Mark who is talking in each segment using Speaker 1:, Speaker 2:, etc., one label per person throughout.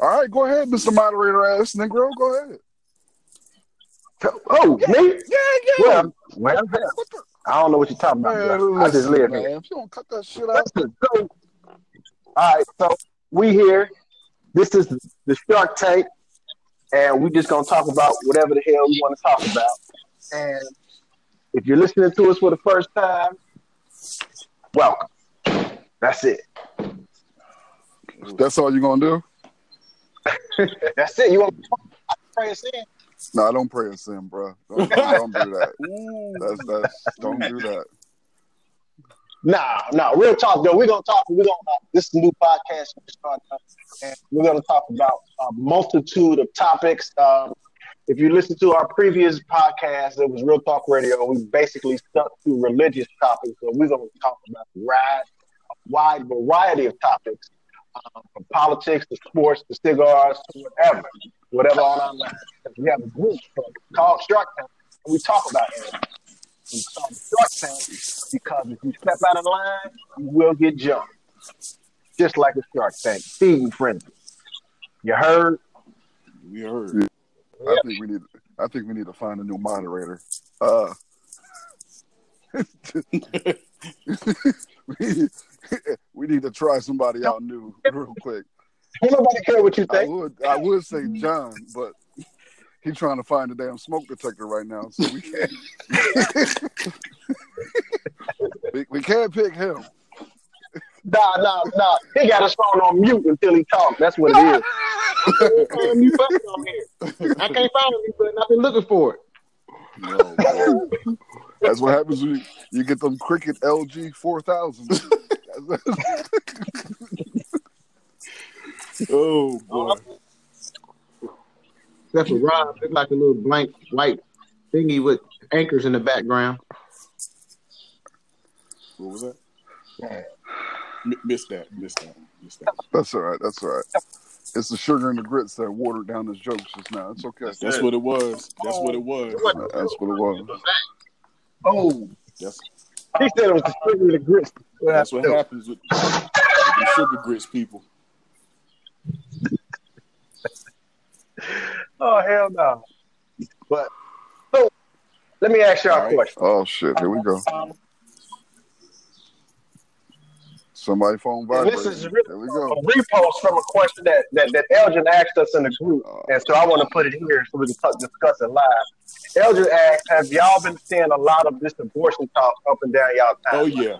Speaker 1: All right, go ahead, Mr. Moderator ass Negro. Go ahead.
Speaker 2: Oh,
Speaker 1: Yeah,
Speaker 2: me?
Speaker 1: yeah, yeah.
Speaker 2: Well, well,
Speaker 1: What the
Speaker 2: I don't know what you're talking about.
Speaker 1: man?
Speaker 2: I just live
Speaker 1: man.
Speaker 2: here.
Speaker 1: If you don't cut that shit out,
Speaker 2: so, all right, so we here. This is the Shark Tank, and we just gonna talk about whatever the hell we want to talk about. And if you're listening to us for the first time, welcome. That's it.
Speaker 1: that's all you're gonna do.
Speaker 2: That's it. You want to pray us sin?
Speaker 1: No, I don't pray in sin, bro. Don't, don't do that. That's that's don't do that.
Speaker 2: Nah, nah. Real talk though. We're gonna talk. We're gonna. Uh, this is a new podcast, we started, and we're gonna talk about a multitude of topics. Um, if you listen to our previous podcast, it was Real Talk Radio. We basically stuck to religious topics, so we're gonna talk about a wide, a wide variety of topics, um, from politics to sports to cigars to whatever, whatever on our mind. We have a group called Shark Tank, and we talk about everything. We call it Shark Tank because if you step out of line, you will get jumped. Just like a Shark Tank, feeding frenzy. You heard?
Speaker 3: We heard.
Speaker 1: I think we need. I think we need to find a new moderator. Uh, we, we need to try somebody out new real quick.
Speaker 2: Don't nobody care what you
Speaker 1: I
Speaker 2: think.
Speaker 1: would. I would say John, but he's trying to find a damn smoke detector right now, so we can't. we, we can't pick him.
Speaker 2: Nah, nah, nah. He got his phone on mute until he talks. That's what it is.
Speaker 4: Find mute button on here. I can't find a mute button. I've been looking for it.
Speaker 1: Oh, no. That's what happens when you, you get them Cricket LG four thousand.
Speaker 3: Oh boy.
Speaker 4: That's for Rob, look like a little blank white thingy with anchors in the background.
Speaker 3: What was that? M- missed that. Missed that. Missed that.
Speaker 1: That's all right. That's all right. It's the sugar and the grits that watered down his jokes just now. It's okay.
Speaker 3: That's what it was. That's what it was.
Speaker 1: That's what it was.
Speaker 2: Oh,
Speaker 3: That's
Speaker 2: he said it was the sugar and the grits.
Speaker 3: that's what happens with, with the sugar grits people.
Speaker 2: Oh hell no. But so let me ask y'all
Speaker 3: All
Speaker 2: a
Speaker 3: right.
Speaker 2: question.
Speaker 1: Oh shit! Here we go. Somebody phone
Speaker 2: And
Speaker 1: vibrating.
Speaker 2: this is really a repost from a question that, that, that Elgin asked us in the group. And so I want to put it here so we can talk, discuss it live. Elgin asked, Have y'all been seeing a lot of this abortion talk up and down y'all time?
Speaker 3: Oh yeah.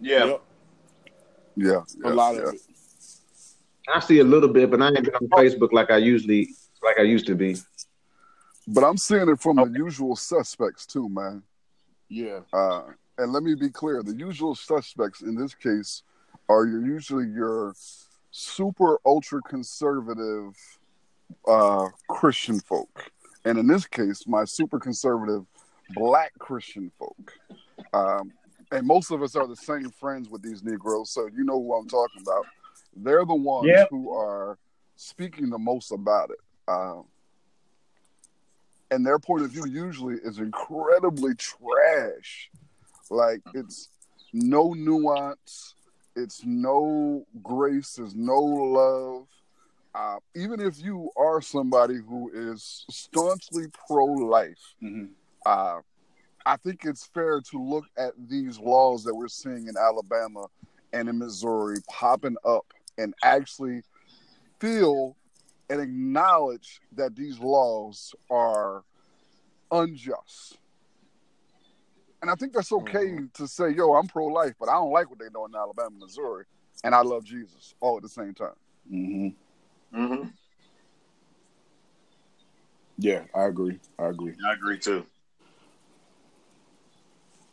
Speaker 4: Yeah.
Speaker 3: Yep.
Speaker 1: Yeah,
Speaker 3: A
Speaker 1: yeah,
Speaker 3: lot
Speaker 1: yeah.
Speaker 3: of it.
Speaker 4: I see a little bit, but I ain't been on Facebook like I usually like I used to be.
Speaker 1: But I'm seeing it from the usual suspects too, man.
Speaker 3: Yeah.
Speaker 1: Uh, and let me be clear: the usual suspects in this case are your, usually your super ultra conservative uh, Christian folk, and in this case, my super conservative black Christian folk. Um, and most of us are the same friends with these Negroes, so you know who I'm talking about. They're the ones
Speaker 2: Yep.
Speaker 1: who are speaking the most about it. Um, and their point of view usually is incredibly trash. Like it's no nuance, it's no grace, there's no love. Uh, even if you are somebody who is staunchly pro-life,
Speaker 3: hmm
Speaker 1: uh, I think it's fair to look at these laws that we're seeing in Alabama and in Missouri popping up and actually feel and acknowledge that these laws are unjust. And I think that's okay to say, yo, I'm pro life, but I don't like what they're doing in Alabama, Missouri, and I love Jesus all at the same time.
Speaker 3: Mm-hmm.
Speaker 4: Mm-hmm.
Speaker 3: Yeah, I agree. I agree.
Speaker 5: I agree too.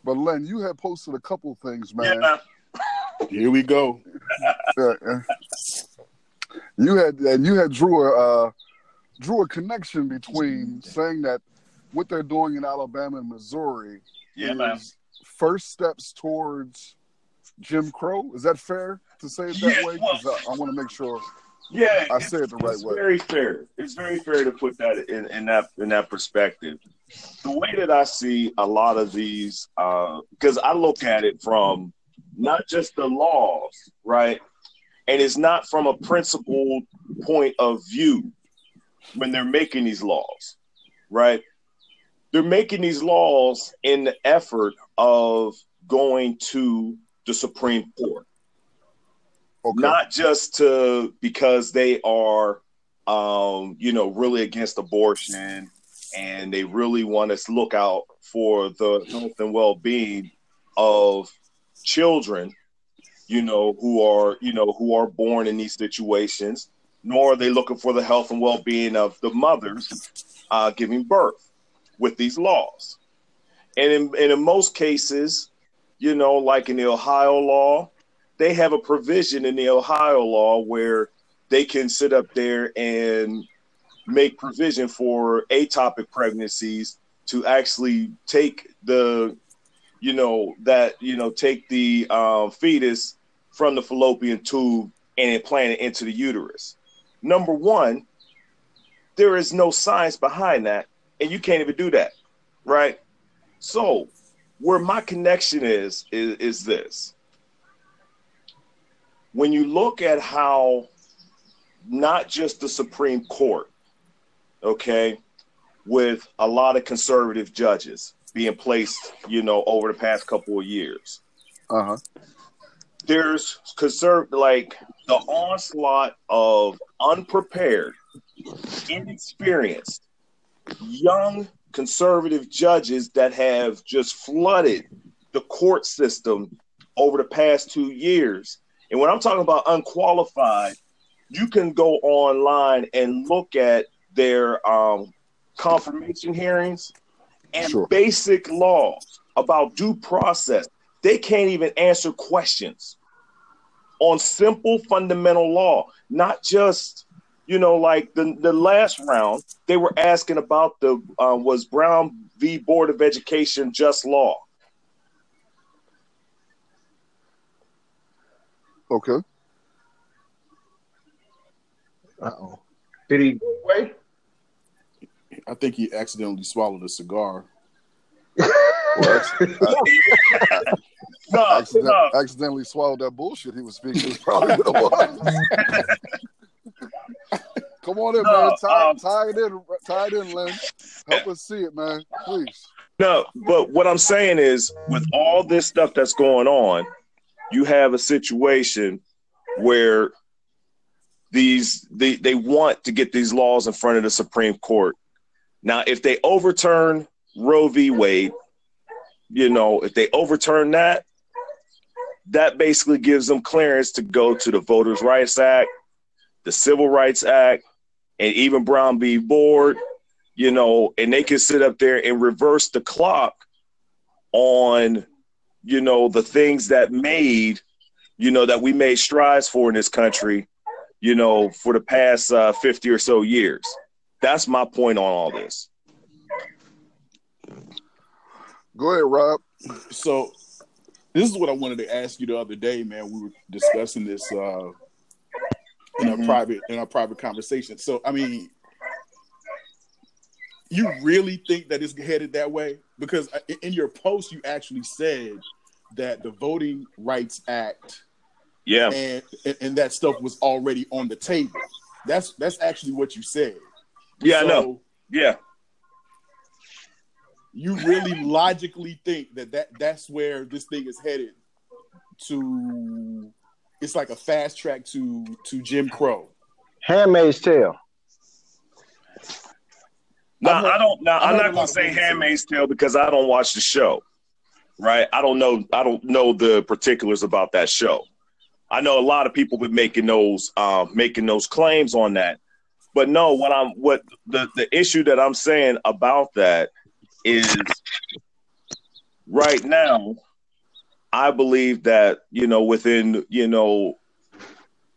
Speaker 1: But Len, you had posted a couple things, man.
Speaker 5: Yeah.
Speaker 3: Here we go.
Speaker 1: Yeah, yeah. You had and you had drew a uh, drew a connection between saying that what they're doing in Alabama and Missouri
Speaker 5: Yeah,
Speaker 1: is first steps towards Jim Crow. Is that fair to say it that
Speaker 5: Yeah,
Speaker 1: way? 'Cause I, I want to make sure
Speaker 5: Yeah,
Speaker 1: I say it the right way.
Speaker 5: it's
Speaker 1: way.
Speaker 5: Very fair. It's very fair to put that in, in that in that perspective. The way that I see a lot of these, uh, because I look at it from not just the laws, right, and it's not from a principled point of view when they're making these laws, right? They're making these laws in the effort of going to the Supreme Court.
Speaker 1: Okay.
Speaker 5: Not just to because they are um, you know, really against abortion and they really want us to look out for the health and well-being of children you know who are you know who are born in these situations nor are they looking for the health and well-being of the mothers uh, giving birth with these laws. And in, and in most cases you know like in the ohio law they have a provision in the ohio law where they can sit up there and make provision for ectopic pregnancies to actually take the you know that you know take the um, fetus from the fallopian tube and implant it into the uterus. Number one there is no science behind that and you can't even do that right so where my connection is is, is this when you look at how not just the supreme court okay with a lot of conservative judges being placed, you know, over the past couple of years.
Speaker 1: Uh huh.
Speaker 5: There's conserv like the onslaught of unprepared, inexperienced, young conservative judges that have just flooded the court system over the past two years. And when I'm talking about unqualified, you can go online and look at their um, confirmation hearings and
Speaker 1: Sure.
Speaker 5: basic laws about due process. They can't even answer questions on simple fundamental law, not just you know like the the last round they were asking about the uh, was Brown v Board of Education just law.
Speaker 1: Okay.
Speaker 2: Uh oh.
Speaker 4: Did he go away?
Speaker 3: I think he accidentally swallowed a cigar.
Speaker 1: Well, acc-
Speaker 5: No,
Speaker 1: accident-
Speaker 5: no,
Speaker 1: accidentally swallowed that bullshit he was speaking. Is probably what it was. Come on in,
Speaker 5: No,
Speaker 1: man. Tie,
Speaker 5: um,
Speaker 1: tie it in. Tie it in, Lynn. Help us see it, man. Please.
Speaker 5: No, but what I'm saying is, with all this stuff that's going on, you have a situation where these they, they want to get these laws in front of the Supreme Court. Now, if they overturn Roe v. Wade, you know, if they overturn that, that basically gives them clearance to go to the Voters' Rights Act, the Civil Rights Act, and even Brown v. Board you know, and they can sit up there and reverse the clock on, you know, the things that made, you know, that we made strides for in this country, you know, for the past uh, 50 or so years. That's my point on all this.
Speaker 1: Go ahead, Rob.
Speaker 3: So this is what I wanted to ask you the other day, man. We were discussing this uh in a
Speaker 5: Mhm.
Speaker 3: private in our private conversation. So I mean, you really think that it's headed that way? Because in- in your post, you actually said that the Voting Rights Act
Speaker 5: Yeah.
Speaker 3: and and, and that stuff was already on the table. That's that's actually what you said.
Speaker 5: Yeah, I know. Yeah.
Speaker 3: You really logically think that, that that's where this thing is headed to it's like a fast track to to Jim Crow.
Speaker 2: Handmaid's Tale.
Speaker 5: Now
Speaker 3: I've heard-
Speaker 5: I don't. Now
Speaker 3: I've
Speaker 5: I'm not
Speaker 3: gonna
Speaker 5: say Handmaid's Tale because I don't watch the show. Right? I don't know. I don't know the particulars about that show. I know a lot of people been making those um, making those claims on that. But no, what I'm what the the issue that I'm saying about that is right now. I believe that you know within you know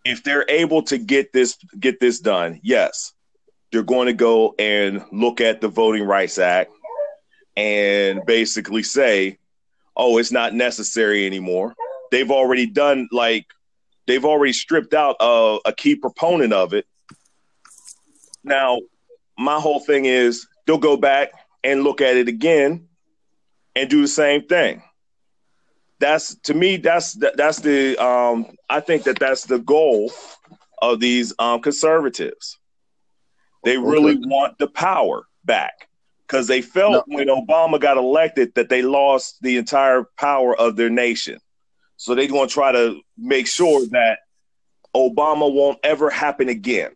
Speaker 5: if they're able to get this get this done, yes, they're going to go and look at the Voting Rights Act and basically say, oh, it's not necessary anymore. They've already done like they've already stripped out a, a key proponent of it. Now, my whole thing is they'll go back and look at it again and do the same thing. That's to me that's that's the um I think that that's the goal of these um conservatives. They really want the power back because they felt when Obama got elected that they lost the entire power of their nation. So they're going to try to make sure that Obama won't ever happen again.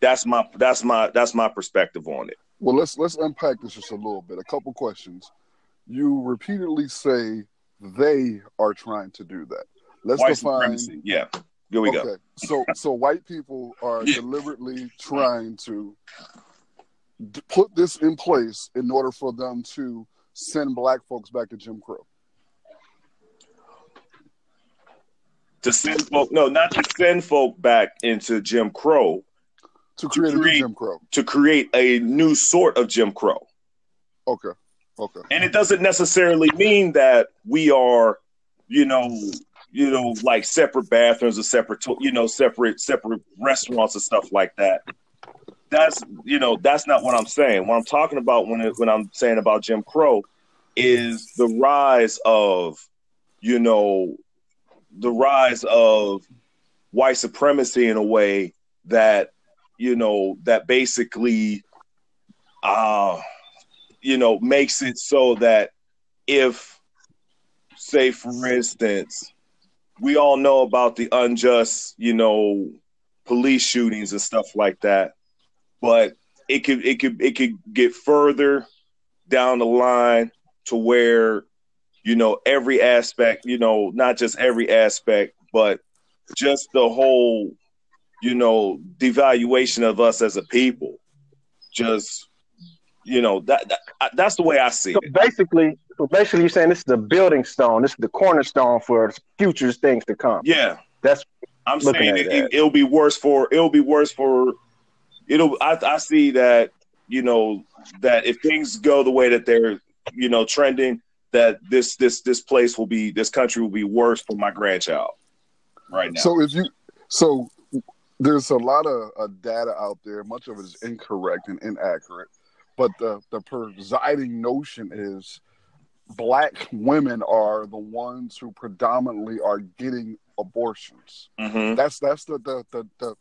Speaker 5: That's my that's my that's my perspective on it.
Speaker 1: Well, let's let's unpack this just a little bit. A couple questions. You repeatedly say they are trying to do that. Let's
Speaker 5: White
Speaker 1: define.
Speaker 5: supremacy. Yeah. Here we go.
Speaker 1: So so white people are deliberately trying to d- put this in place in order for them to send black folks back to Jim Crow.
Speaker 5: To send folk no, not to send folk back into Jim Crow,
Speaker 1: To create a new
Speaker 5: create-
Speaker 1: Jim Crow.
Speaker 5: to create a new sort of Jim Crow.
Speaker 1: Okay. Okay.
Speaker 5: And it doesn't necessarily mean that we are, you know, you know, like separate bathrooms or separate, you know, separate separate restaurants and stuff like that. That's you know, that's not what I'm saying. What I'm talking about when it, when I'm saying about Jim Crow is the rise of, you know, the rise of white supremacy in a way that, you know, that basically, uh you know, makes it so that if, say, for instance, we all know about the unjust, you know, police shootings and stuff like that, but it could it could it could get further down the line to where, you know, every aspect, you know, not just every aspect, but just the whole, you know, devaluation of us as a people, just you know that, that that's the way I see
Speaker 2: So
Speaker 5: it.
Speaker 2: basically, so basically, you're saying this is the building stone. This is the cornerstone for future things to come.
Speaker 5: Yeah,
Speaker 2: That's
Speaker 5: I'm
Speaker 2: looking
Speaker 5: saying
Speaker 2: at
Speaker 5: it,
Speaker 2: that.
Speaker 5: it, it'll be worse for it'll be worse for it'll. I, I see that you know that if things go the way that they're you know trending, that this this this place will be this country will be worse for my grandchild right now.
Speaker 1: So if you so there's a lot of uh, data out there. Much of it is incorrect and inaccurate, but the the presiding notion is black women are the ones who predominantly are getting abortions.
Speaker 5: Mhm.
Speaker 1: That's that's the the the, the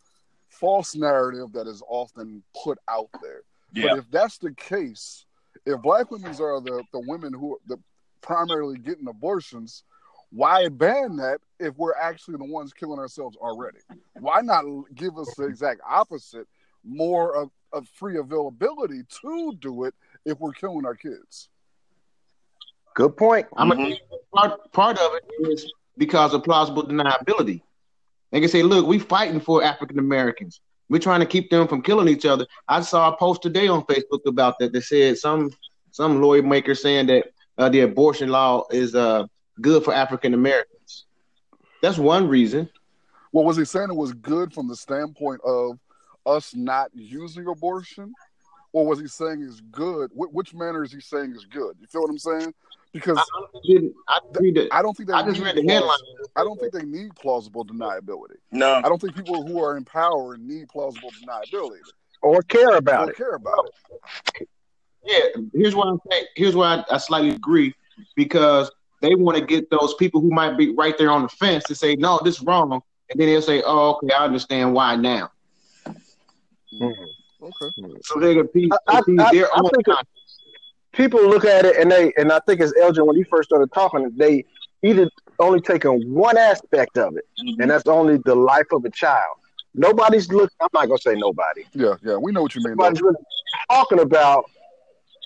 Speaker 1: false narrative that is often put out there.
Speaker 5: yeah,
Speaker 1: But if that's the case, if black women are the, the women who are the primarily getting abortions, why ban that if we're actually the ones killing ourselves already? Why not give us the exact opposite, more of, of free availability to do it if we're killing our kids?
Speaker 2: good point.
Speaker 4: I'm
Speaker 5: Mhm.
Speaker 4: gonna part part of it is because of plausible deniability. They can say, "Look, we're fighting for African Americans. We're trying to keep them from killing each other." I saw a post today on Facebook about that. That said some some lawyer maker saying that uh, the abortion law is uh, good for African Americans. That's one reason.
Speaker 1: Well, was he saying it was good from the standpoint of us not using abortion? Or was he saying is good? Wh- which manner is he saying is good? You feel what I'm saying? Because
Speaker 4: I, I didn't. I read the.
Speaker 1: I don't think they
Speaker 4: I just
Speaker 1: need
Speaker 4: read the headline.
Speaker 1: I don't think they need plausible deniability.
Speaker 5: no,
Speaker 1: I don't think people who are in power need plausible deniability
Speaker 2: Or care about
Speaker 1: or
Speaker 2: it.
Speaker 1: care about it.
Speaker 4: Yeah, here's why I'm saying. Here's why I, I slightly agree because they want to get those people who might be right there on the fence to say, "No, this is wrong," and then they'll say, "Oh, okay, I understand why now."
Speaker 1: Okay.
Speaker 4: So they can appease,
Speaker 2: I- I-
Speaker 4: their
Speaker 2: I
Speaker 4: own
Speaker 2: think it- People look at it and they and I think as Elgin when he first started talking, they either only taking one aspect of it,
Speaker 5: Mhm.
Speaker 2: and that's only the life of a child. Nobody's looking. I'm not gonna say nobody.
Speaker 1: Yeah, yeah, we know what you mean. though.
Speaker 2: Nobody's really talking about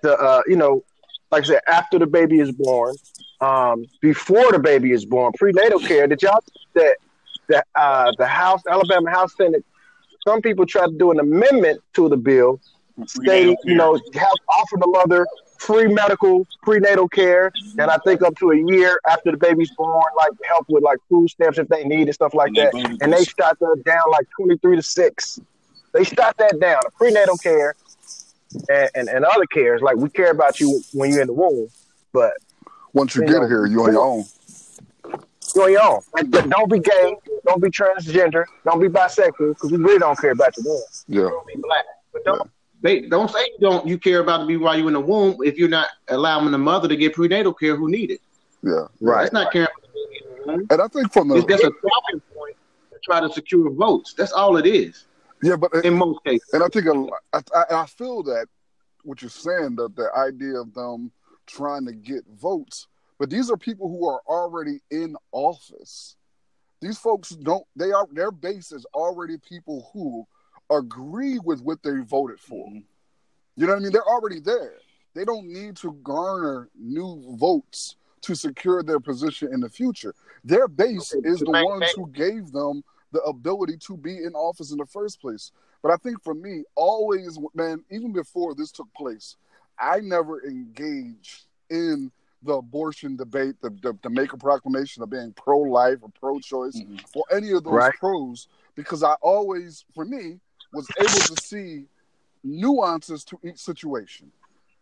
Speaker 2: the uh, you know, like I said, after the baby is born, um, before the baby is born, prenatal care. Did y'all that that uh, the House, Alabama House Senate, some people tried to do an amendment to the bill stating, you know, have offer the mother free medical prenatal care, and I think up to a year after the baby's born, like help with like food stamps if they need and stuff like
Speaker 5: And
Speaker 2: that.
Speaker 5: voted
Speaker 2: And they
Speaker 5: this.
Speaker 2: shot that down like twenty three to six. They shot that down. The prenatal care and, and, and other cares, like we care about you when you're in the womb, but
Speaker 1: Once you
Speaker 2: you
Speaker 1: get
Speaker 2: know,
Speaker 1: here, you're on your own.
Speaker 2: You're on your own. Like, but don't be gay, don't be transgender, don't be bisexual, because we really don't care about you then.
Speaker 1: Yeah,
Speaker 4: Don't be black, but don't they don't say you don't you care about to be while you're in the womb if you're not allowing the mother to get prenatal care who need it.
Speaker 1: Yeah,
Speaker 2: Right.
Speaker 4: That's not caring.
Speaker 1: and I think from
Speaker 4: It's
Speaker 1: the
Speaker 4: just a talking point to try to secure votes. That's all it is
Speaker 1: yeah, but
Speaker 4: in most cases.
Speaker 1: And I think a, lo- I, I, I feel that what you're saying that the idea of them trying to get votes, but these are people who are already in office. These folks don't. They are their base is already people who agree with what they voted for. Mm-hmm. You know what I mean? They're already there. They don't need to garner new votes to secure their position in the future. Their base
Speaker 2: Okay,
Speaker 1: is the
Speaker 2: make-
Speaker 1: ones who gave them the ability to be in office in the first place. But I think for me, always, man, even before this took place, I never engaged in the abortion debate, the, the, the make a proclamation of being pro life or pro choice
Speaker 3: Mhm.
Speaker 1: or any of those
Speaker 2: Right.
Speaker 1: pros because I always, for me, was able to see nuances to each situation.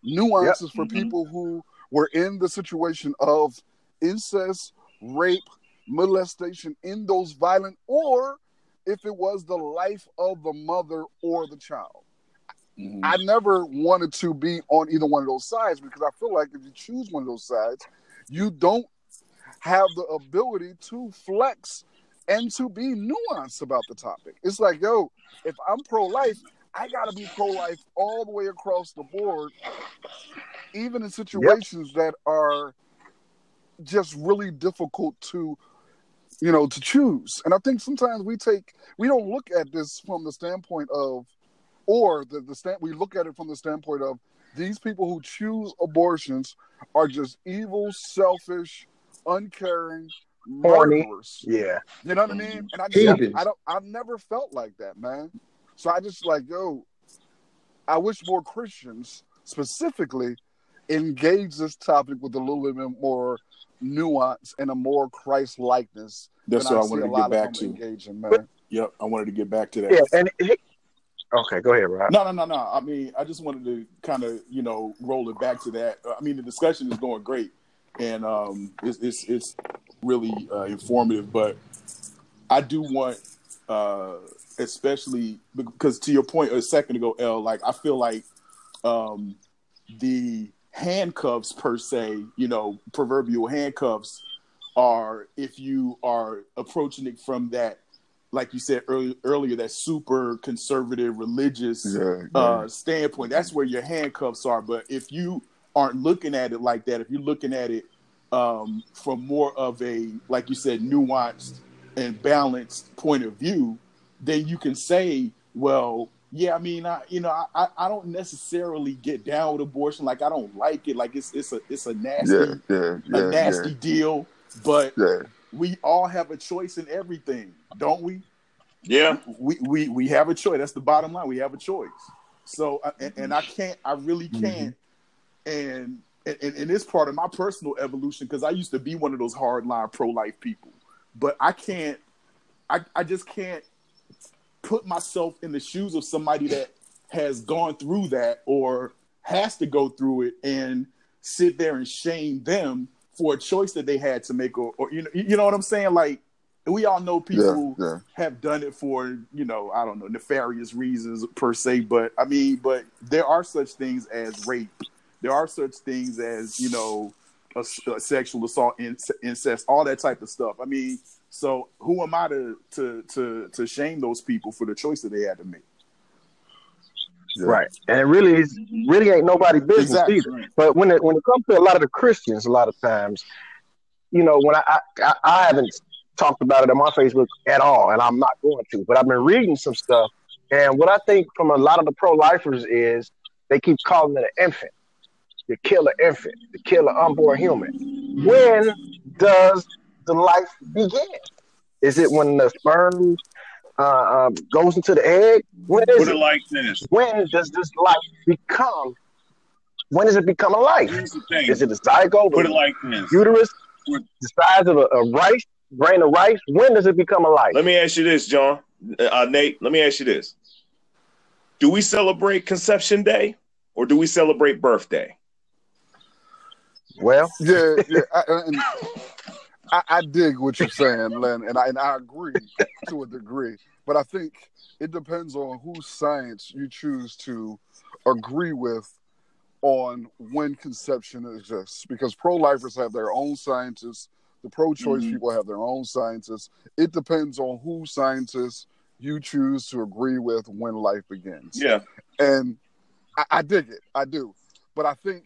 Speaker 1: Nuances for
Speaker 3: Mhm.
Speaker 1: people who were in the situation of incest, rape, molestation in those violent, or if it was the life of the mother or the child.
Speaker 3: Mhm.
Speaker 1: I never wanted to be on either one of those sides because I feel like if you choose one of those sides, you don't have the ability to flex and to be nuanced about the topic. It's like, yo, if I'm pro life, I got to be pro life all the way across the board, even in situations that are just really difficult to you know to choose and i think sometimes we take we don't look at this from the standpoint of or the, the stand we look at it from the standpoint of these people who choose abortions are just evil selfish uncaring murderers
Speaker 2: Yeah.
Speaker 1: you know what i mean and i just
Speaker 4: Heathens.
Speaker 1: i don't i've never felt like that man so i just like yo i wish more christians specifically engage this topic with a little bit more nuance and a more christ likeness
Speaker 3: That's what I
Speaker 1: see
Speaker 3: wanted to get back to.
Speaker 1: engaging man
Speaker 3: Yep, I wanted to get back to that.
Speaker 2: Yeah. And he, okay, go ahead, Rob.
Speaker 3: No, no, no, no. I mean, I just wanted to kind of, you know, roll it back to that. I mean, the discussion is going great, and um, it's it's, it's really uh, informative. But I do want, uh, especially because to your point a second ago, L, like I feel like um, the handcuffs per se, you know, proverbial handcuffs, are if you are approaching it from that, like you said earlier, earlier that super conservative religious
Speaker 1: yeah,
Speaker 3: uh, standpoint. That's where your handcuffs are. But if you aren't looking at it like that, if you're looking at it um, from more of a, like you said, nuanced and balanced point of view, then you can say, well, yeah, I mean, I, you know, I, I don't necessarily get down with abortion. Like, I don't like it. Like, it's it's a it's a nasty
Speaker 1: yeah, yeah, yeah,
Speaker 3: a nasty deal. But
Speaker 1: yeah,
Speaker 3: we all have a choice in everything, don't we?
Speaker 5: Yeah.
Speaker 3: we we we have a choice. That's the bottom line. We have a choice. So uh, and, and I can't. I really can't. And and, and it's part of my personal evolution because I used to be one of those hardline pro life people, but I can't. I I just can't put myself in the shoes of somebody that has gone through that or has to go through it and sit there and shame them for a choice that they had to make or, or you know you know what I'm saying like we all know people
Speaker 1: yeah, yeah.
Speaker 3: have done it for you know I don't know nefarious reasons per se, but I mean, but there are such things as rape. There are such things as you know a, a sexual assault, inc- incest, all that type of stuff. I mean, so who am I to to to to shame those people for the choice that they had to make?
Speaker 1: Yeah.
Speaker 2: Right. And it really is really ain't nobody business
Speaker 3: Exactly.
Speaker 2: either. But when it when it comes to a lot of the Christians, a lot of times, you know, when I I, I haven't talked about it on my Facebook at all, and I'm not going to, but I've been reading some stuff, and what I think from a lot of the pro-lifers is they keep calling it an infant. You kill an infant, you kill an unborn human. When does the life begin? Is it when the sperm uh, um, goes into the egg? When is
Speaker 6: Put
Speaker 2: it?
Speaker 6: it like this.
Speaker 2: when does this life become? When does it become a life?
Speaker 6: Here's the thing.
Speaker 2: Is it a zygote,
Speaker 6: Put it like this.
Speaker 2: uterus, the size of a, a rice, grain of rice? When does it become a life?
Speaker 5: Let me ask you this, John. Uh, Nate, let me ask you this. Do we celebrate Conception Day or do we celebrate birthday?
Speaker 2: Well,
Speaker 1: Yeah, yeah, I, and I, I dig what you're saying, Len, and I and I agree to a degree. But I think it depends on whose science you choose to agree with on when conception exists because pro-lifers have their own scientists the pro-choice
Speaker 5: Mhm.
Speaker 1: people have their own scientists it depends on who scientists you choose to agree with when life begins
Speaker 5: Yeah.
Speaker 1: and I, I dig it i do but i think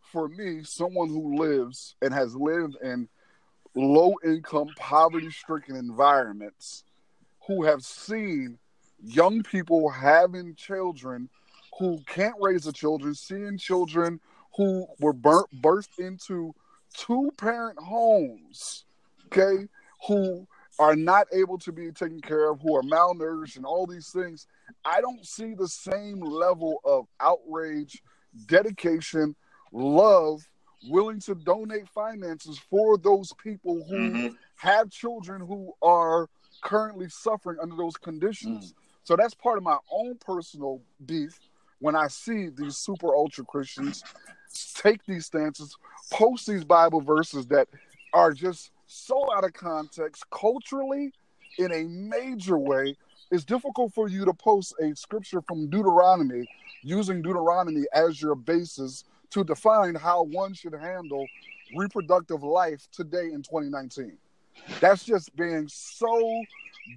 Speaker 1: for me someone who lives and has lived in low income poverty stricken environments who have seen young people having children who can't raise the children, seeing children who were burnt, birthed into two parent homes, okay, who are not able to be taken care of, who are malnourished, and all these things. I don't see the same level of outrage, dedication, love, willing to donate finances for those people who
Speaker 5: Mhm.
Speaker 1: have children who are currently suffering under those conditions. So that's part of my own personal beef when I see these super ultra Christians take these stances, post these Bible verses that are just so out of context culturally in a major way. It's difficult for you to post a scripture from Deuteronomy using Deuteronomy as your basis to define how one should handle reproductive life today in 2019. That's just being so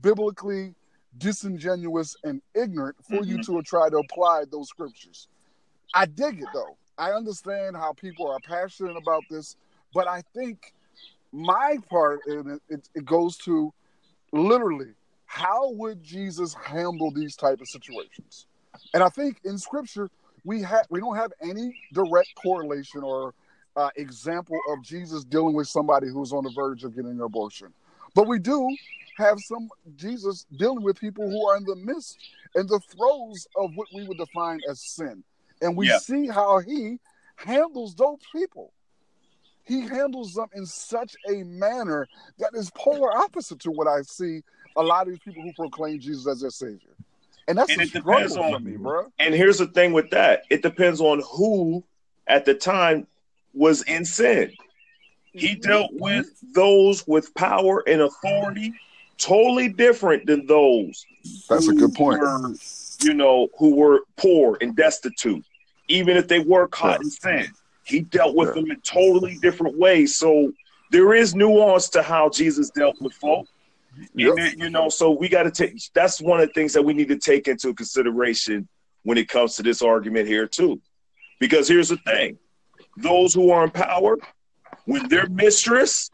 Speaker 1: biblically disingenuous and ignorant for you mm-hmm. to try to apply those scriptures. I dig it though. I understand how people are passionate about this, but I think my part in it, it, it goes to literally how would Jesus handle these type of situations? And I think in scripture we have we don't have any direct correlation or uh, example of Jesus dealing with somebody who's on the verge of getting an abortion, but we do have some Jesus dealing with people who are in the midst and the throes of what we would define as sin, and we
Speaker 5: Yeah.
Speaker 1: see how he handles those people. He handles them in such a manner that is polar opposite to what I see a lot of these people who proclaim Jesus as their savior. And that's
Speaker 5: And
Speaker 1: a
Speaker 5: it depends
Speaker 1: struggle for
Speaker 5: on-
Speaker 1: me, bro.
Speaker 5: And here's the thing with that it depends on who at the time was in sin. He mm-hmm. dealt with those with power and authority, totally different than those
Speaker 1: That's a good point.
Speaker 5: were, you know, who were poor and destitute, even if they were caught in sin. He dealt with
Speaker 1: Yeah.
Speaker 5: them in totally different ways. So there is nuance to how Jesus dealt with folk.
Speaker 1: Yep.
Speaker 5: Then, you know, so we got to take that's one of the things that we need to take into consideration when it comes to this argument here, too. Because here's the thing those who are in power, when their mistress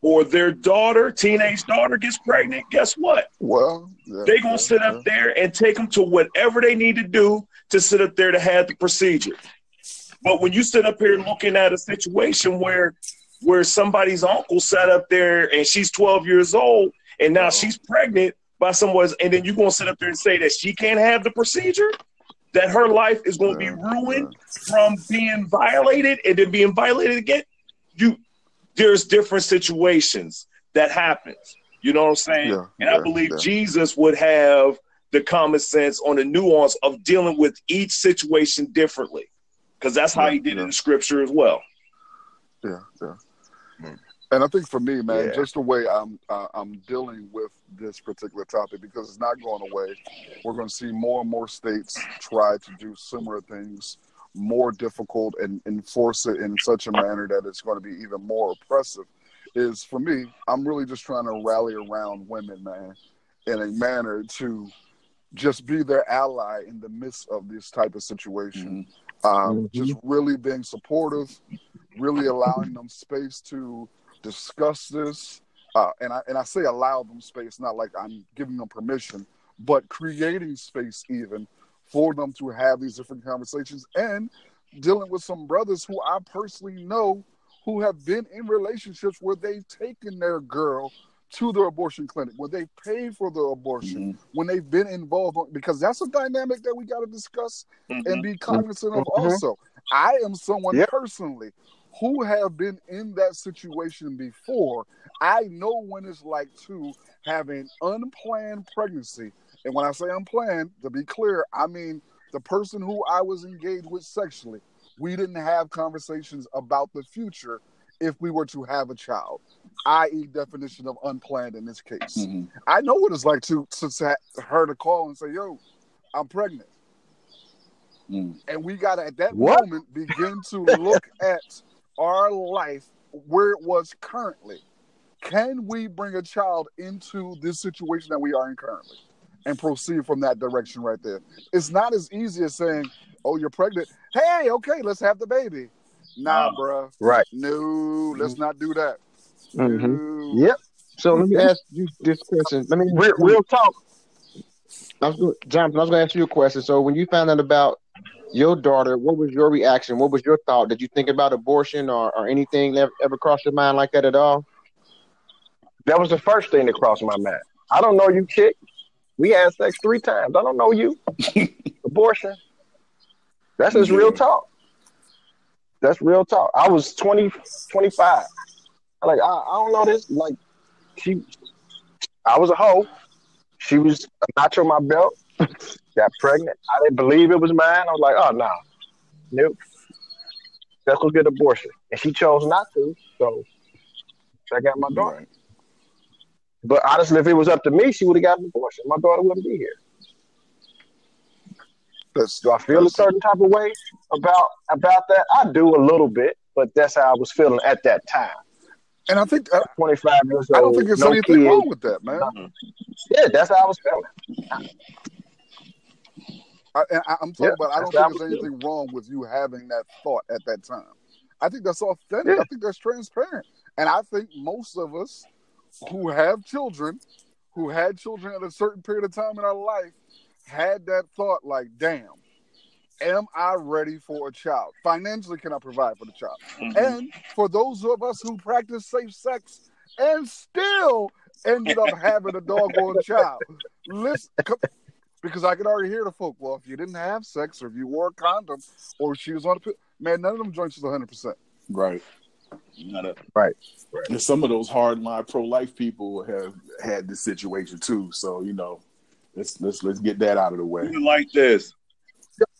Speaker 5: or their daughter, teenage daughter, gets pregnant, guess what?
Speaker 1: Well, yeah,
Speaker 5: They're going
Speaker 1: yeah,
Speaker 5: to sit
Speaker 1: yeah.
Speaker 5: up there and take them to whatever they need to do to sit up there to have the procedure. But when you sit up here looking at a situation where where somebody's uncle sat up there and she's 12 years old and now uh-huh. she's pregnant by someone's and then you're going to sit up there and say that she can't have the procedure? That her life is going to be
Speaker 1: uh-huh.
Speaker 5: ruined from being violated and then being violated again? You there's different situations that happens. You know what i'm saying?
Speaker 1: Yeah,
Speaker 5: and i
Speaker 1: yeah,
Speaker 5: believe
Speaker 1: yeah.
Speaker 5: jesus would have the common sense on the nuance of dealing with each situation differently because that's how he did in the scripture as well.
Speaker 1: Yeah, yeah. And I think for me, man,
Speaker 5: Yeah.
Speaker 1: just the way I'm uh, I'm dealing with this particular topic because it's not going away. We're going to see more and more states try to do similar things, more difficult, and enforce it in such a manner that it's going to be even more oppressive. Is for me, I'm really just trying to rally around women, man, in a manner to just be their ally in the midst of this type of situation. Um,
Speaker 2: Mhm.
Speaker 1: Just really being supportive, really allowing them space to discuss this. Uh, and I and I say allow them space, not like I'm giving them permission, but creating space even for them to have these different conversations and dealing with some brothers who I personally know who have been in relationships where they've taken their girl to the abortion clinic, where they paid for the abortion, when they've been involved, because that's a dynamic that we got to discuss and be cognizant of
Speaker 2: Mhm.
Speaker 1: also. I am someone
Speaker 2: Yep.
Speaker 1: personally who have been in that situation before. I know when it's like to have an unplanned pregnancy. And when I say unplanned, to be clear, I mean the person who I was engaged with sexually. We didn't have conversations about the future if we were to have a child, i.e., definition of unplanned in this case.
Speaker 3: Mhm.
Speaker 1: I know what it's like to, to, to her to call and say, "Yo, I'm pregnant."
Speaker 3: Mm.
Speaker 1: And we got to, at that
Speaker 2: What?
Speaker 1: moment, begin to look at our life where it was currently. Can we bring a child into this situation that we are in currently and proceed from that direction right there? It's not as easy as saying, oh, you're pregnant. Hey, okay, let's have the baby. Nah,
Speaker 5: No.
Speaker 1: bruh.
Speaker 2: Right.
Speaker 1: No, let's not do that.
Speaker 4: Mhm.
Speaker 1: No.
Speaker 2: Yep.
Speaker 4: So let me ask you this question. Let me
Speaker 2: Real, real talk.
Speaker 4: I was going, Jonathan. I was going to ask you a question. So when you found out about your daughter, what was your reaction? What was your thought? Did you think about abortion or, or anything ever, ever cross your mind like that at all?
Speaker 2: That was the first thing that crossed my mind. I don't know you, chick. We had sex three times. I don't know you. Abortion. That's just real talk. That's real talk. I was 20, 25. Like, I, I don't know this. Like, she, I was a hoe. She was a notch on my belt. Got pregnant. I didn't believe it was mine. I was like, oh, no. Nope. Let's go get abortion. And she chose not to. So, I got my daughter. But honestly, if it was up to me, she would have gotten an abortion. My daughter wouldn't be here.
Speaker 1: That's,
Speaker 2: Do I feel a certain type of way about about that? I do a little bit, but that's how I was feeling at that time.
Speaker 1: and I think, I,
Speaker 2: 25 years old.
Speaker 1: I don't think there's
Speaker 2: no
Speaker 1: anything
Speaker 2: kids.
Speaker 1: wrong with that, man.
Speaker 2: Yeah, that's how I was feeling.
Speaker 1: I, I'm talking
Speaker 2: Yeah,
Speaker 1: about. I don't think there's anything wrong with you having that thought at that time. I think that's authentic.
Speaker 2: Yeah.
Speaker 1: I think that's transparent. And I think most of us who have children, who had children at a certain period of time in our life, had that thought like, damn, am I ready for a child? Financially, can I provide for the child?
Speaker 5: Mhm.
Speaker 1: And for those of us who practice safe sex and still ended up having a doggone child, listen, because I could already hear the folk. Well, if you didn't have sex, or if you wore a condom, or she was on a pill, man, none of them joints is 100. percent
Speaker 3: Right.
Speaker 5: Not a-
Speaker 3: And some of those hardline pro life people have had this situation too. So you know, let's let's let's get that out of the way.
Speaker 5: Put like this.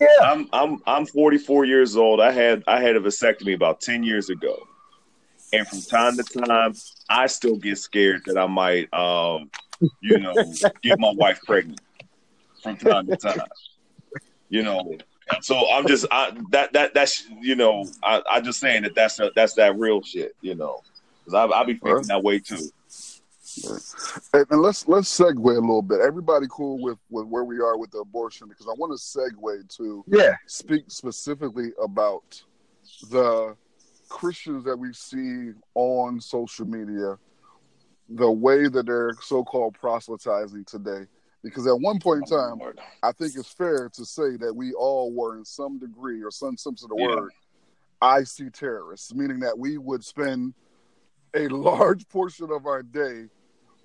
Speaker 2: Yeah.
Speaker 5: I'm I'm I'm 44 years old. I had I had a vasectomy about 10 years ago, and from time to time, I still get scared that I might, um, you know, get my wife pregnant from time to time. You know, so I'm just I, that that that's you know I I just saying that that's that's that real shit. You know, because I I be thinking that way too.
Speaker 1: And, and let's let's segue a little bit. Everybody cool with with where we are with the abortion because I want to segue to
Speaker 2: Yeah.
Speaker 1: speak specifically about the Christians that we see on social media, the way that they're so-called proselytizing today. Because at one point in oh, time, I think it's fair to say that we all were, in some degree or some sense of the
Speaker 5: Yeah.
Speaker 1: word, ISIS terrorists, meaning that we would spend a large portion of our day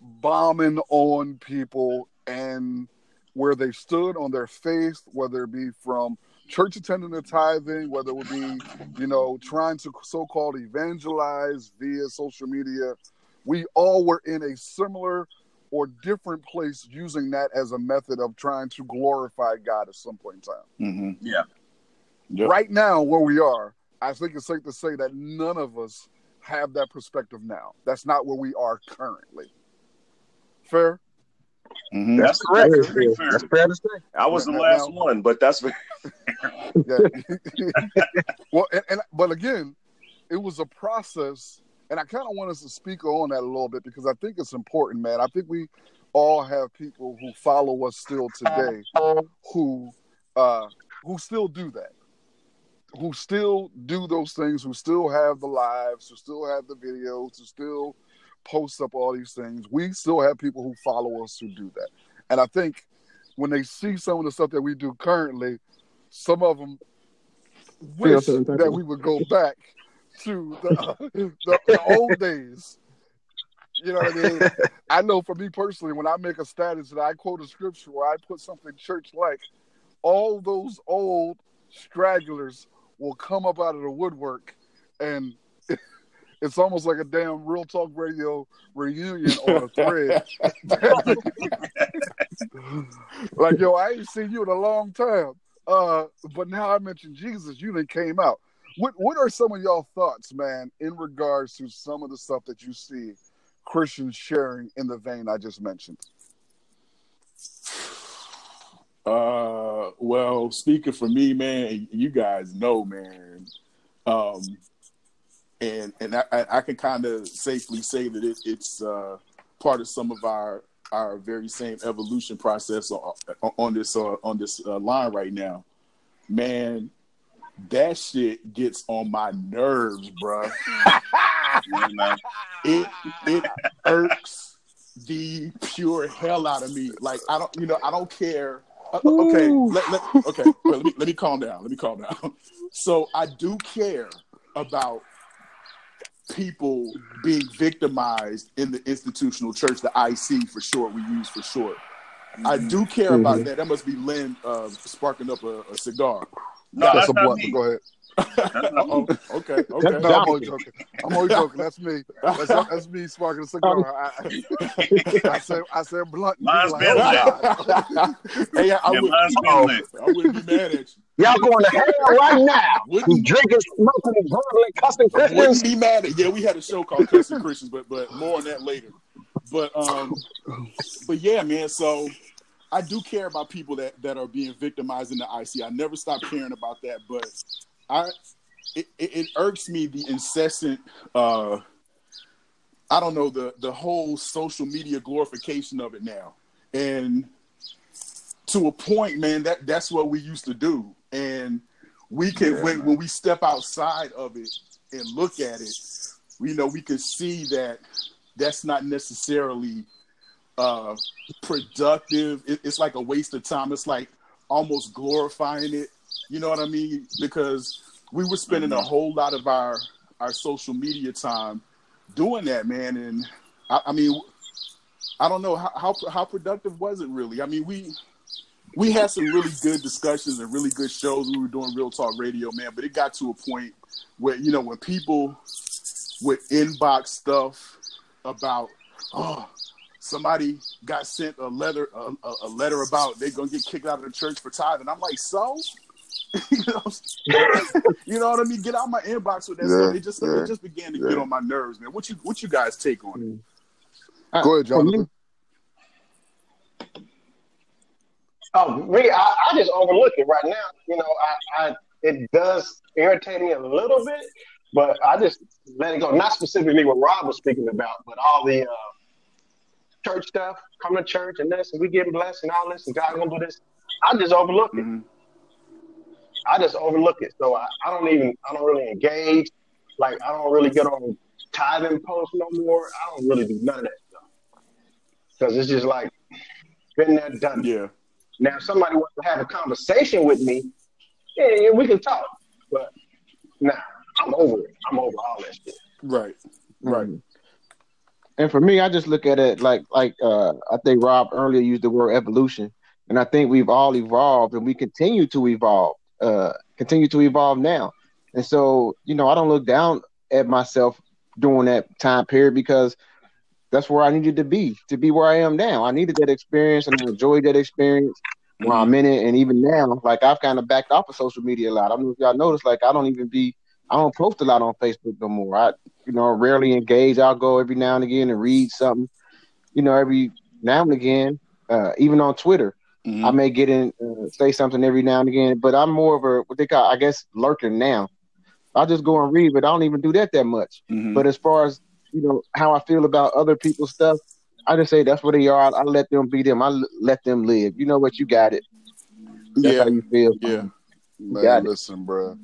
Speaker 1: bombing on people and where they stood on their faith, whether it be from church attending to tithing, whether it would be, you know, trying to so called evangelize via social media. We all were in a similar or different place using that as a method of trying to glorify God at some point in time.
Speaker 3: Mm-hmm.
Speaker 5: Yeah.
Speaker 3: Yep.
Speaker 1: Right now, where we are, I think it's safe to say that none of us have that perspective now. That's not where we are currently. Fair?
Speaker 3: Mm-hmm.
Speaker 5: That's
Speaker 2: correct.
Speaker 5: That's very fair.
Speaker 2: That's fair to say.
Speaker 5: I was the last
Speaker 1: now-
Speaker 5: one, but that's
Speaker 1: Yeah. well, and, and but again, it was a process, and I kind of want us to speak on that a little bit because I think it's important, man. I think we all have people who follow us still today who uh who still do that. Who still do those things, who still have the lives, who still have the videos, who still post up all these things. We still have people who follow us who do that. And I think when they see some of the stuff that we do currently, some of them wish that we would go back to the, the, the old days. You know what I mean? I know for me personally, when I make a status and I quote a scripture or I put something church like, all those old stragglers will come up out of the woodwork and it's almost like a damn real talk radio reunion on a thread. like, yo, I ain't seen you in a long time. Uh, but now I mentioned Jesus, you done came out. What what are some of y'all thoughts, man, in regards to some of the stuff that you see Christians sharing in the vein I just mentioned?
Speaker 3: Uh, well, speaking for me, man, you guys know, man. Um, and and I, I can kind of safely say that it, it's uh, part of some of our our very same evolution process on, on this uh, on this uh, line right now. Man, that shit gets on my nerves, bro. it it irks the pure hell out of me. Like I don't, you know, I don't care. Uh, okay, let, let, okay. let me let me calm down. Let me calm down. So I do care about people being victimized in the institutional church, the IC for short, we use for short. I do care mm-hmm. about that. That must be Lynn uh, sparking up a, a cigar.
Speaker 1: No, that's, that's a blunt. Go ahead.
Speaker 3: oh, okay, okay.
Speaker 1: No, I'm only joking. I'm only joking. That's me. That's, that's me sparking a cigar. I, I, said, I said blunt.
Speaker 5: Mine's like, been
Speaker 3: oh, hey, I, I, yeah, would, I wouldn't be mad at you.
Speaker 2: Y'all going to hell right now. Wouldn't, drinking, smoking, and gambling, cussing Christians.
Speaker 3: Wouldn't be mad at. Yeah, we had a show called Cussing Christians, but but more on that later. But um, but yeah, man. So I do care about people that that are being victimized in the IC. I never stop caring about that, but I it, it, it irks me the incessant uh I don't know the the whole social media glorification of it now. And to a point, man, that that's what we used to do. And we can yeah, when man. when we step outside of it and look at it, you know, we can see that that's not necessarily uh productive. It, it's like a waste of time. It's like almost glorifying it you know what I mean? Because we were spending a mm-hmm. whole lot of our our social media time doing that, man. And I, I mean, I don't know how, how how productive was it really. I mean, we we had some really good discussions and really good shows. We were doing real talk radio, man. But it got to a point where you know when people would inbox stuff about oh somebody got sent a letter a, a letter about they're gonna get kicked out of the church for tithing. I'm like, so you, know, you know what I mean? Get out my inbox with that yeah, stuff. It just yeah, it just began to yeah. get on my nerves, man. What you what you guys take on it?
Speaker 1: Uh, Go ahead, Jonathan.
Speaker 2: Oh, me, I, I, just overlook it right now. You know, I, I it does irritate me a little bit, but I just let it go. Not specifically what Rob was speaking about, but all the uh, church stuff, come to church and this, and we getting blessed and all this, and God gonna do this. I just overlook it. Mm-hmm. I just overlook it. So I, I don't even I don't really engage. Like I don't really get on tithing posts no more. I don't really do none of that stuff because it's just like been there, done.
Speaker 3: Yeah.
Speaker 2: Now, if somebody wants to have a conversation with me, yeah, yeah, we can talk. But nah, I'm over it. I'm over all that shit.
Speaker 3: Right. Right. Mm-hmm.
Speaker 4: And for me, I just look at it like like uh, I think Rob earlier used the word evolution, and I think we've all evolved and we continue to evolve uh, continue to evolve now. And so, you know, I don't look down at myself during that time period because that's where I needed to be to be where I am now. I needed that experience and I enjoyed that experience while I'm in it. And even now, like I've kind of backed off of social media a lot. I don't know if y'all noticed, like I don't even be, I don't post a lot on Facebook no more. I, you know, rarely engage. I'll go every now and again and read something, you know, every now and again, uh, even on Twitter. Mm-hmm. I may get in, uh, say something every now and again, but I'm more of a what they call, I guess, lurking now. I'll just go and read, but I don't even do that that much. Mm-hmm. But as far as you know, how I feel about other people's stuff, I just say that's what they are. I, I let them be them. I l- let them live. You know what? You got it. That's yeah. how you feel.
Speaker 3: Yeah.
Speaker 1: You Man, listen, bro.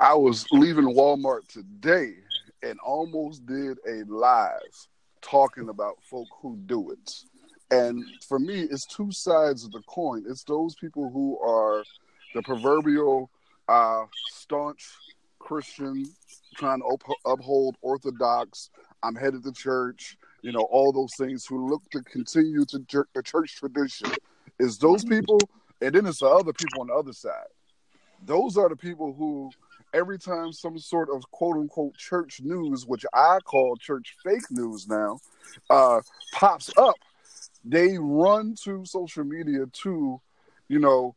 Speaker 1: I was leaving Walmart today and almost did a live talking about folk who do it. And for me, it's two sides of the coin. It's those people who are the proverbial uh, staunch Christian, trying to up- uphold orthodox. I'm headed to church. You know all those things who look to continue to jer- the church tradition. Is those people, and then it's the other people on the other side. Those are the people who every time some sort of quote unquote church news, which I call church fake news now, uh, pops up, they run to social media to, you know,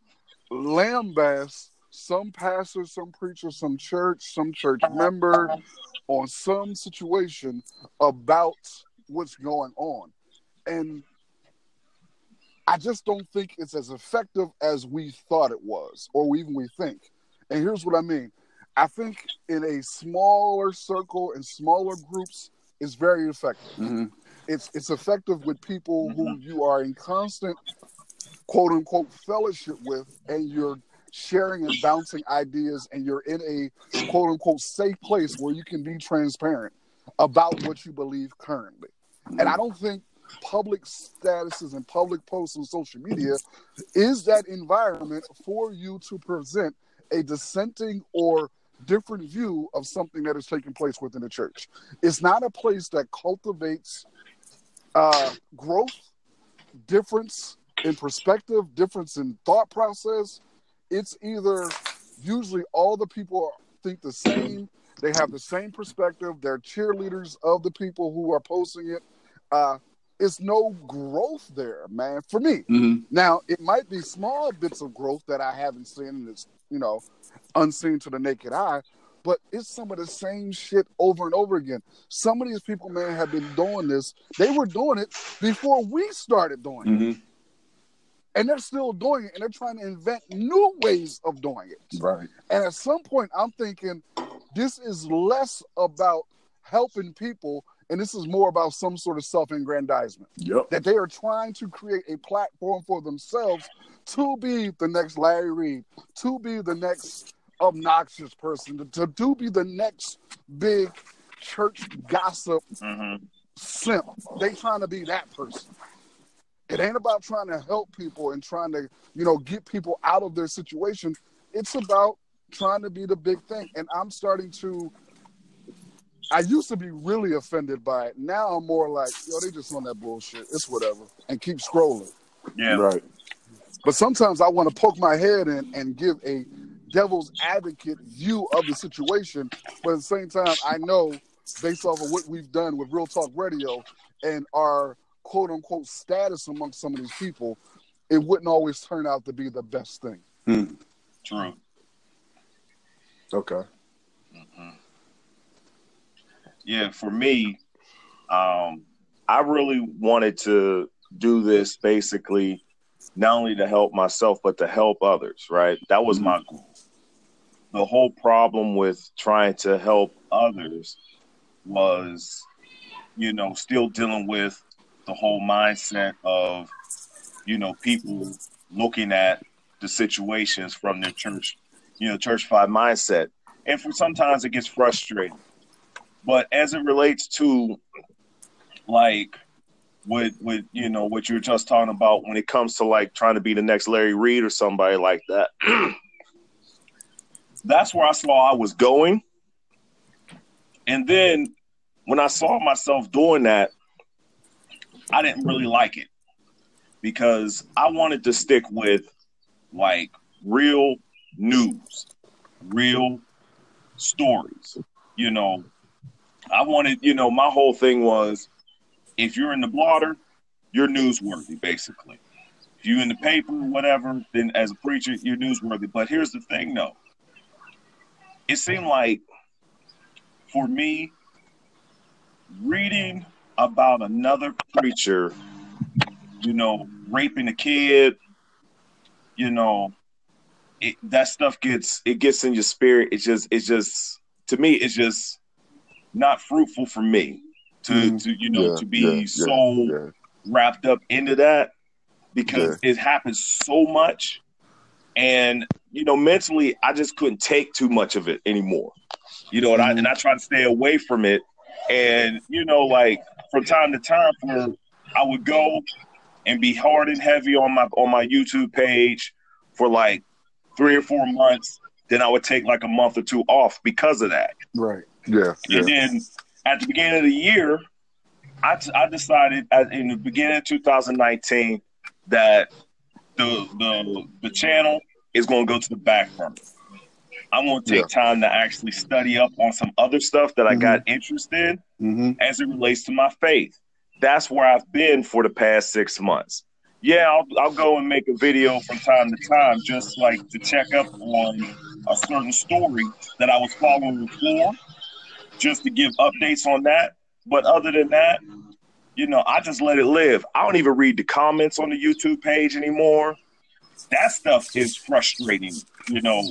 Speaker 1: lambast some pastor, some preacher, some church, some church member on some situation about what's going on. And I just don't think it's as effective as we thought it was, or even we think. And here's what I mean. I think in a smaller circle and smaller groups is very effective.
Speaker 3: Mm-hmm.
Speaker 1: It's it's effective with people who you are in constant quote unquote fellowship with and you're sharing and bouncing ideas and you're in a quote unquote safe place where you can be transparent about what you believe currently. And I don't think public statuses and public posts on social media is that environment for you to present a dissenting or different view of something that is taking place within the church. It's not a place that cultivates uh, growth, difference in perspective, difference in thought process. It's either usually all the people think the same, they have the same perspective, they're cheerleaders of the people who are posting it. Uh, it's no growth there, man, for me.
Speaker 3: Mm-hmm.
Speaker 1: Now, it might be small bits of growth that I haven't seen and it's, you know, unseen to the naked eye, but it's some of the same shit over and over again. Some of these people, man, have been doing this. They were doing it before we started doing it.
Speaker 3: Mm-hmm.
Speaker 1: And they're still doing it and they're trying to invent new ways of doing it.
Speaker 3: Right.
Speaker 1: And at some point, I'm thinking this is less about helping people and this is more about some sort of self aggrandizement.
Speaker 3: Yep.
Speaker 1: That they are trying to create a platform for themselves to be the next Larry Reid, to be the next obnoxious person, to, to, to be the next big church gossip
Speaker 5: Mm-hmm.
Speaker 1: simp. They trying to be that person. It ain't about trying to help people and trying to, you know, get people out of their situation. It's about trying to be the big thing. And I'm starting to I used to be really offended by it. Now I'm more like, yo, they just on that bullshit. It's whatever. And keep scrolling.
Speaker 5: Yeah.
Speaker 3: Right.
Speaker 1: But sometimes I want to poke my head in and give a devil's advocate view of the situation. But at the same time, I know based off of what we've done with Real Talk Radio and our quote unquote status amongst some of these people, it wouldn't always turn out to be the best thing.
Speaker 3: Hmm.
Speaker 5: True.
Speaker 3: Okay.
Speaker 5: Yeah, for me, um, I really wanted to do this basically not only to help myself but to help others. Right, that was my goal. The whole problem with trying to help others was, you know, still dealing with the whole mindset of, you know, people looking at the situations from their church, you know, churchified mindset, and for sometimes it gets frustrating. But as it relates to like what what you know what you were just talking about when it comes to like trying to be the next Larry Reid or somebody like that, that's where I saw I was going. And then when I saw myself doing that, I didn't really like it because I wanted to stick with like real news, real stories. You know, I wanted, you know, my whole thing was if you're in the blotter, you're newsworthy, basically. If you're in the paper, whatever, then as a preacher, you're newsworthy. But here's the thing, though. It seemed like for me, reading about another preacher, you know, raping a kid, you know, it, that stuff gets it gets in your spirit. It's just it's just to me, it's just not fruitful for me to
Speaker 1: Mhm.
Speaker 5: to you know
Speaker 1: Yeah,
Speaker 5: to be
Speaker 1: yeah,
Speaker 5: so
Speaker 1: yeah.
Speaker 5: wrapped up into that because it happens so much and you know mentally i just couldn't take too much of it anymore you know and i and i try to stay away from it and you know like from time to time for i would go and be hard and heavy on my on my youtube page for like three or four months then i would take like a month or two off because of that
Speaker 1: Right. Yeah. yeah.
Speaker 5: and then at the beginning of the year, I, I decided at, in the beginning of 2019 that the the the channel is going to go to the back burner. I'm going to take time to actually study up on some other stuff that I got interested
Speaker 1: Mm-hmm.
Speaker 5: as it relates to my faith. That's where I've been for the past six months. Yeah, I'll, I'll go and make a video from time to time, just like to check up on a certain story that I was following before, just to give updates on that. But other than that, you know, I just let it live. I don't even read the comments on the YouTube page anymore. That stuff is frustrating, you know.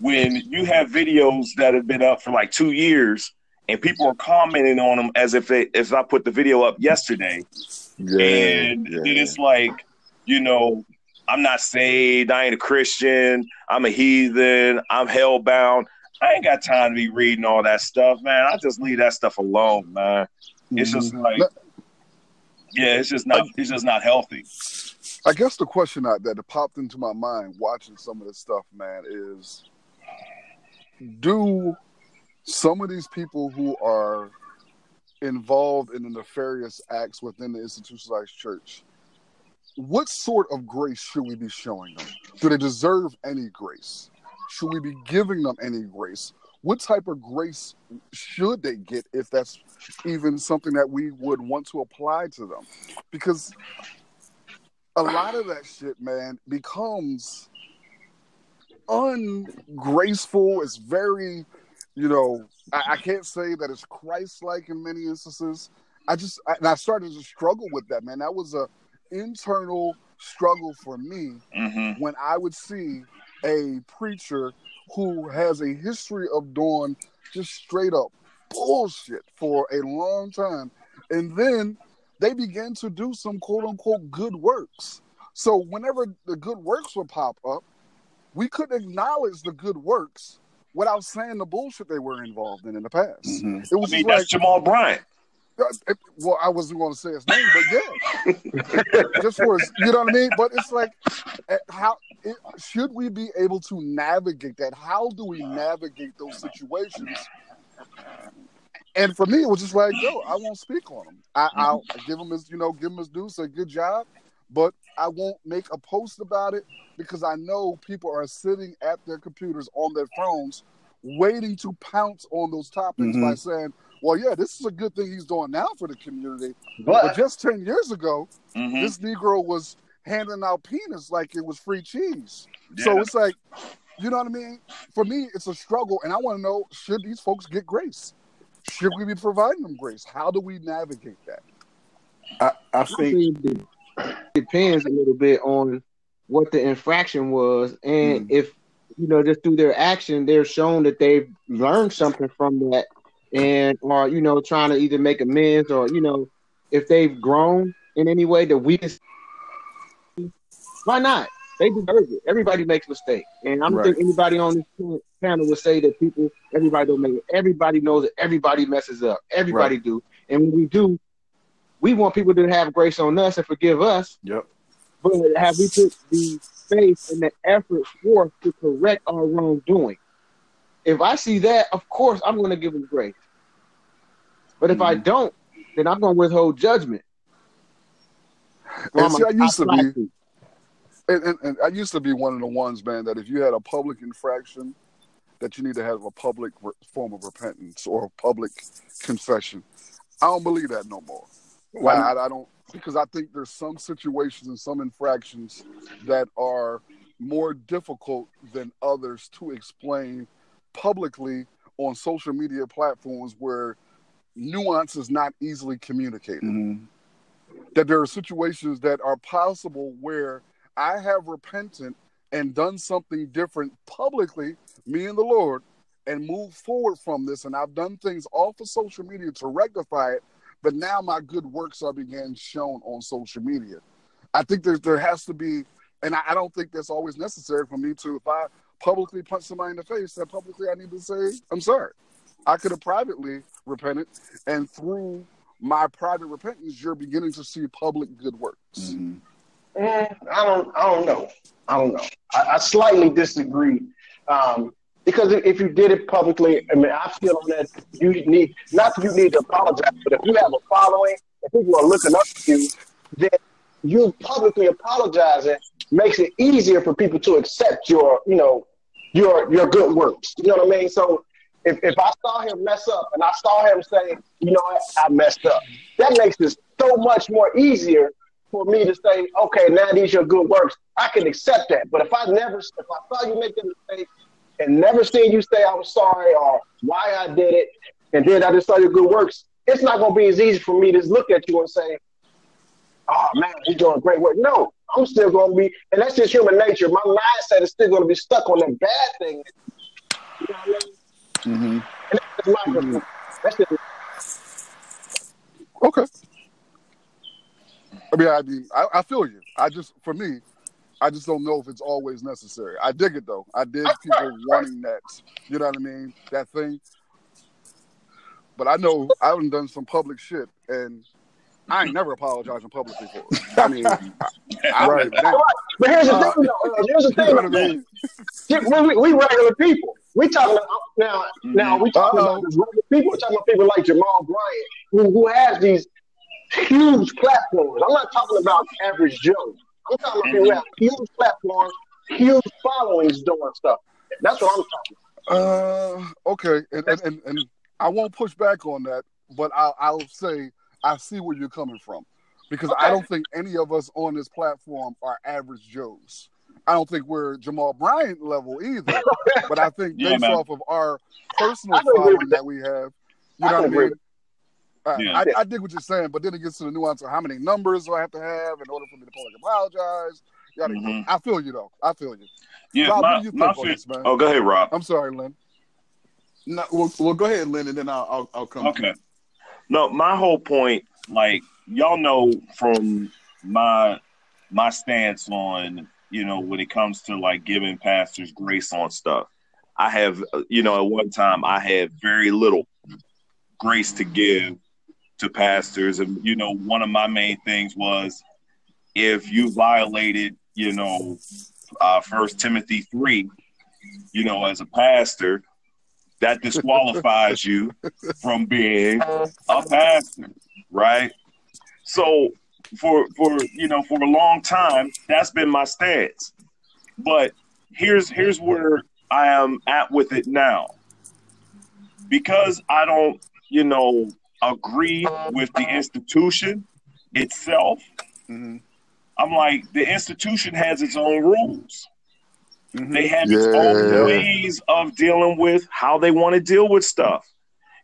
Speaker 5: When you have videos that have been up for like two years and people are commenting on them as if they if I put the video up yesterday,
Speaker 1: Yeah,
Speaker 5: and
Speaker 1: yeah.
Speaker 5: it's like, you know, I'm not saved. I ain't a Christian. I'm a heathen. I'm hellbound. I ain't got time to be reading all that stuff, man. I just leave that stuff alone, man. It's just mm-hmm.
Speaker 1: like,
Speaker 5: yeah, it's just not, it's just not healthy.
Speaker 1: I guess the question that, that popped into my mind watching some of this stuff, man, is do some of these people who are involved in the nefarious acts within the institutionalized church, what sort of grace should we be showing them? Do they deserve any grace? Should we be giving them any grace? What type of grace should they get if that's even something that we would want to apply to them? Because a lot of that shit, man, becomes ungraceful. It's very, you know, I, I can't say that it's Christ-like in many instances. I just, I, and I started to struggle with that, man. That was a internal struggle for me
Speaker 5: hmm
Speaker 1: when I would see a preacher who has a history of doing just straight up bullshit for a long time. And then they began to do some quote unquote good works. So whenever the good works would pop up, we couldn't acknowledge the good works without saying the bullshit they were involved in in the past.
Speaker 3: Mhm.
Speaker 1: It
Speaker 5: I
Speaker 1: was
Speaker 5: mean,
Speaker 1: like,
Speaker 5: that's Jamal Bryant.
Speaker 1: Uh, well, I wasn't going to say his name, but yeah, just for his, you know what I mean. But it's like, uh, how it, should we be able to navigate that? How do we navigate those situations? And for me, it was just like, yo, I won't speak on him. I, I'll give him his, you know, give him his due, say good job, but I won't make a post about it because I know people are sitting at their computers on their phones, waiting to pounce on those topics by saying, well, yeah, this is a good thing he's doing now for the community. But
Speaker 2: But
Speaker 1: just 10 years ago,
Speaker 5: hmm
Speaker 1: this Negro was handing out peanuts like it was free cheese. So it's like, you know what I mean? For me, it's a struggle. And I want to know should these folks get grace? Should we be providing them grace? How do we navigate that?
Speaker 3: I, I
Speaker 4: I
Speaker 3: think
Speaker 4: think it depends a little bit on what the infraction was, and
Speaker 3: Mhm.
Speaker 4: if you know, just through their action, they're shown that they've learned something from that, and are you know trying to either make amends or you know, if they've grown in any way that we can. Why not? They deserve it. Everybody makes mistakes, and I don't
Speaker 3: Right.
Speaker 4: think anybody on this panel would say that people, everybody don't make it. Everybody knows that everybody messes up. Everybody do, and when we do, we want people to have grace on us and forgive us,
Speaker 3: yep.
Speaker 4: but have we put the faith and the effort forth to correct our wrongdoing? If I see that, of course, I'm going to give them grace. But if I mm-hmm. don't, then I'm going to withhold judgment.
Speaker 1: And see, I used to be- And, and, and I used to be one of the ones, man, that if you had a public infraction, that you need to have a public re- form of repentance or a public confession. I don't believe that no more.
Speaker 3: Why?
Speaker 1: I, I don't because I think there's some situations and some infractions that are more difficult than others to explain publicly on social media platforms where nuance is not easily communicated
Speaker 3: Mhm.
Speaker 1: that there are situations that are possible where I have repented and done something different publicly, me and the Lord, and moved forward from this. And I've done things off of social media to rectify it, but now my good works are being shown on social media. I think there there has to be, and I, I don't think that's always necessary for me to, if I publicly punch somebody in the face, that publicly I need to say, I'm sorry. I could have privately repented, and through my private repentance, you're beginning to see public good works.
Speaker 3: Mhm.
Speaker 2: Eh, I don't. I don't know. I don't know. I, I slightly disagree. Um, because if you did it publicly, I mean, I feel that you need not you need to apologize, but if you have a following and people are looking up to you, then you publicly apologizing makes it easier for people to accept your, you know, your your good works. You know what I mean? So if, if I saw him mess up and I saw him say, you know what, I messed up, that makes it so much more easier for me to say, okay, now these are good works. I can accept that. But if I never, if I saw you make a mistake and never seen you say I was sorry or why I did it, and then I just saw your good works, it's not gonna be as easy for me to look at you and say, "Oh man, you're doing great work." No, I'm still gonna be, and that's just human nature. My mindset is still gonna be stuck on that bad thing. You know what I mean?
Speaker 1: Mm-hmm.
Speaker 2: And that's just my
Speaker 1: Mhm.
Speaker 2: that's just
Speaker 1: Okay. I mean, I mean, I, I feel you. I just, for me, I just don't know if it's always necessary. I dig it though. I dig people wanting that. You know what I mean? That thing. But I know I've done some public shit, and I ain't never apologizing publicly for it. I mean, I, I
Speaker 3: Right.
Speaker 1: don't give a damn.
Speaker 2: But here's the
Speaker 1: Uh,
Speaker 2: thing, though. uh, Here's the
Speaker 1: You
Speaker 2: thing.
Speaker 1: know I mean?
Speaker 2: We, we, we regular people. We talking about, now. Now we talking
Speaker 1: Uh-oh.
Speaker 2: about regular people. We're talking about people like Jamal Bryant, who, who has these huge platforms. I'm not talking about average Joe. I'm talking about people who have huge platforms, huge followings doing stuff. That's what I'm talking.
Speaker 1: Uh, okay, and, and and and I won't push back on that, but I'll I'll say I see where you're coming from, because I don't think any of us on this platform are average Joes. I don't think we're Jamal Bryant level either, but I think
Speaker 5: Yeah,
Speaker 1: based
Speaker 5: man.
Speaker 1: off of our personal
Speaker 2: I
Speaker 1: following
Speaker 2: with
Speaker 1: that we have, you
Speaker 2: I
Speaker 1: know
Speaker 2: can
Speaker 1: what I mean. Uh,
Speaker 5: Yeah.
Speaker 1: I, I dig what you're saying, but then it gets to the nuance of how many numbers do I have to have in order for me to publicly apologize. Yada, yada.
Speaker 5: Mhm.
Speaker 1: I feel you though. I feel you.
Speaker 5: Yeah,
Speaker 1: Rob,
Speaker 5: my,
Speaker 1: what do you
Speaker 5: my
Speaker 1: think on this, man?
Speaker 5: Oh, go ahead, Rob.
Speaker 1: I'm sorry, Lynn.
Speaker 3: No, well, well, go ahead, Lynn, and then I'll I'll, I'll come.
Speaker 5: Okay. No, my whole point, like y'all know from my my stance on, you know, when it comes to like giving pastors grace on stuff. I have, you know, at one time I had very little grace to give to pastors, and you know, one of my main things was if you violated, you know, uh, First Timothy three, you know, as a pastor, that disqualifies you from being a pastor, right? So for for you know for a long time, that's been my stance. But here's here's where I am at with it now. Because I don't, you know, agree with the institution itself,
Speaker 1: Mm-hmm.
Speaker 5: I'm like the institution has its own rules.
Speaker 1: Mm-hmm.
Speaker 5: They have
Speaker 1: Yeah.
Speaker 5: own ways of dealing with how they want to deal with stuff.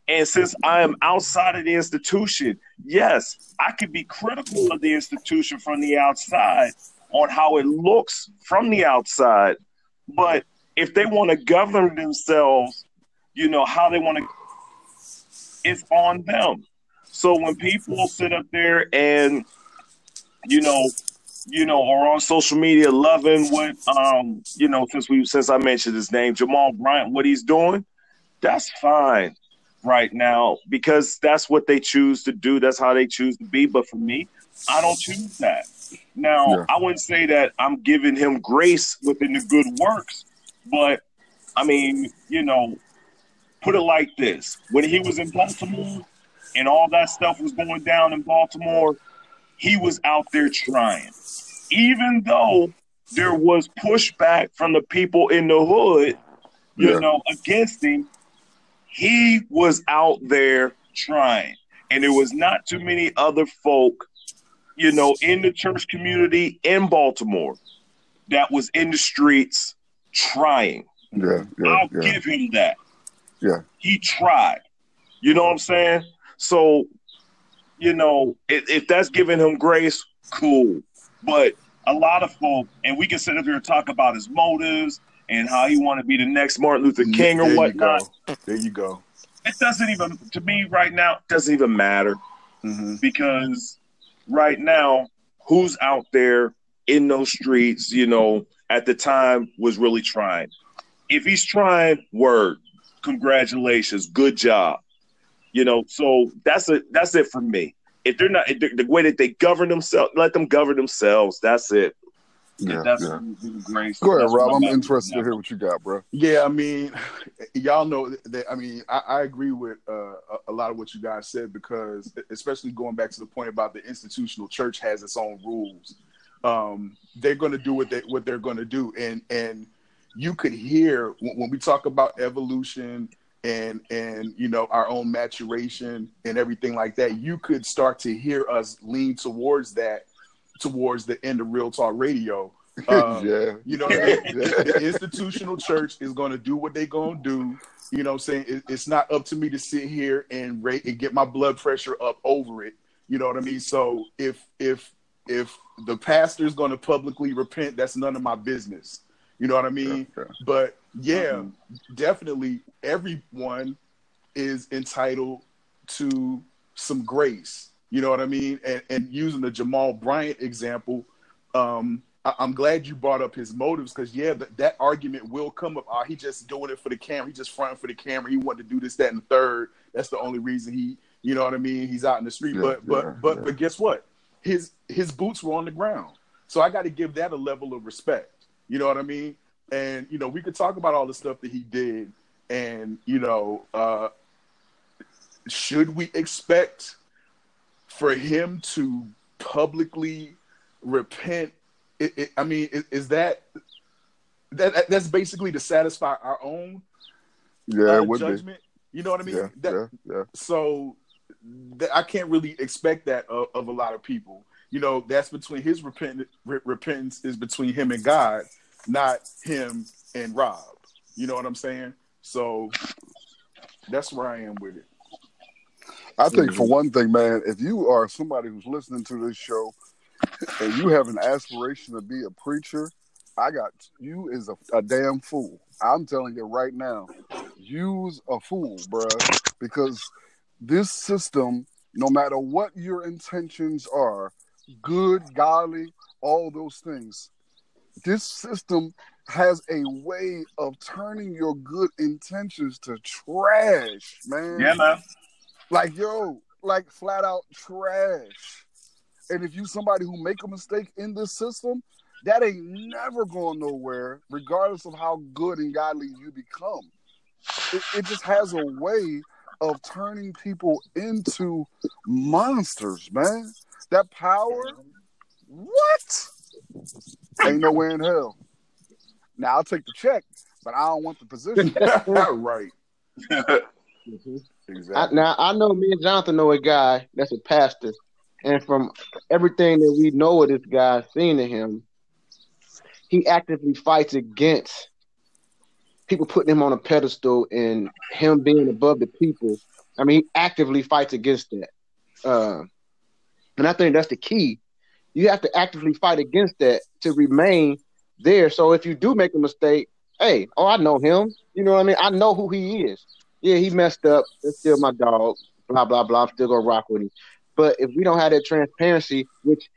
Speaker 5: And since I am outside of the institution, yes, I could be critical of the institution from the outside on how it looks from the outside. But if they want to govern themselves, you know, how they want to, it's on them. So when people sit up there and, you know, you know, or on social media loving what um, you know, since we since I mentioned his name, Jamal Bryant, what he's doing, that's fine right now because that's what they choose to do. That's how they choose to be. But for me, I don't choose that. Now,
Speaker 1: Yeah.
Speaker 5: I wouldn't say that I'm giving him grace within the good works, but I mean, you know, put it like this: when he was in Baltimore and all that stuff was going down in Baltimore, he was out there trying. Even though there was pushback from the people in the hood, you
Speaker 1: Yeah.
Speaker 5: know, against him, he was out there trying. And there was not too many other folk, you know, in the church community in Baltimore that was in the streets trying.
Speaker 1: Yeah, yeah,
Speaker 5: I'll
Speaker 1: yeah.
Speaker 5: give him that.
Speaker 1: Yeah.
Speaker 5: He tried. You know what I'm saying? So, you know, if, if that's giving him grace, cool. But a lot of folk, and we can sit up here and talk about his motives and how he want to be the next Martin Luther King or
Speaker 3: there
Speaker 5: whatnot.
Speaker 3: You. There you go.
Speaker 5: It doesn't even, to me right now, it doesn't even matter
Speaker 3: Mm-hmm.
Speaker 5: because right now, who's out there in those streets, you know, at the time was really trying. If he's trying, word, congratulations, good job. You know, so that's it. That's it for me. If they're not the, the way that they govern themselves, let them govern themselves. That's it.
Speaker 1: Yeah,
Speaker 5: that's
Speaker 1: yeah.
Speaker 5: grace.
Speaker 1: Go ahead, Rob. I'm interested to hear what you got, bro.
Speaker 3: Yeah, I mean, y'all know that. I mean, I, I agree with uh, a, a lot of what you guys said because, especially going back to the point about the institutional church has its own rules. Um, they're going to do what they what they're going to do, and and you could hear when, when we talk about evolution and and you know our own maturation and everything like that. You could start to hear us lean towards that, towards the end of Real Talk Radio Uh,
Speaker 1: yeah.
Speaker 3: You know, the, the institutional church is going to do what they're going to do. You know, I'm saying it, it's not up to me to sit here and rate and get my blood pressure up over it. You know what I mean? So if if if the pastor is going to publicly repent, that's none of my business. You know what I mean? But yeah, definitely everyone is entitled to some grace. You know what I mean? And and using the Jamal Bryant example, um, I, I'm glad you brought up his motives because yeah, that, that argument will come up. Oh, he just doing it for the camera. He just fronting for the camera. He wanted to do this, that, and the third. That's the only reason he, you know what I mean? He's out in the street.
Speaker 1: Yeah,
Speaker 3: but but
Speaker 1: yeah,
Speaker 3: but
Speaker 1: yeah.
Speaker 3: but guess what? His his boots were on the ground. So I got to give that a level of respect. You know what I mean? And you know, we could talk about all the stuff that he did, and you know, uh, should we expect for him to publicly repent? It, it, I mean, is, is that that that's basically to satisfy our own
Speaker 1: Yeah,
Speaker 3: uh,
Speaker 1: would be.
Speaker 3: judgment? You know what I mean?
Speaker 1: Yeah,
Speaker 3: That-
Speaker 1: yeah, yeah.
Speaker 3: so th- I can't really expect that of, of a lot of people. You know, that's between his repent, re- repentance is between him and God, not him and Rob. You know what I'm saying? So that's where I am with it.
Speaker 1: I think for one thing, man, if you are somebody who's listening to this show and you have an aspiration to be a preacher, I got you is a, a damn fool. I'm telling you right now, use a fool, bruh, because this system, no matter what your intentions are, good, godly, all those things, this system has a way of turning your good intentions to trash, man
Speaker 5: Yeah, man.
Speaker 1: like yo, like flat out trash. And if you somebody who make a mistake in this system, that ain't never going nowhere, regardless of how good and godly you become. It, it just has a way of turning people into monsters, man. That power, what? Ain't nowhere in hell. Now I'll take the check, but I don't want the position.
Speaker 3: right.
Speaker 1: exactly.
Speaker 4: I, now I know me and Jonathan know a guy that's a pastor, and from everything that we know of this guy, seen of him, he actively fights against people putting him on a pedestal and him being above the people. I mean, he actively fights against that, uh, and I think that's the key. You have to actively fight against that to remain there. So if you do make a mistake, hey, oh, I know him. You know what I mean? I know who he is yeah, he messed up. That's still my dog. Blah blah blah. I'm still gonna rock with him. But if we don't have that transparency, which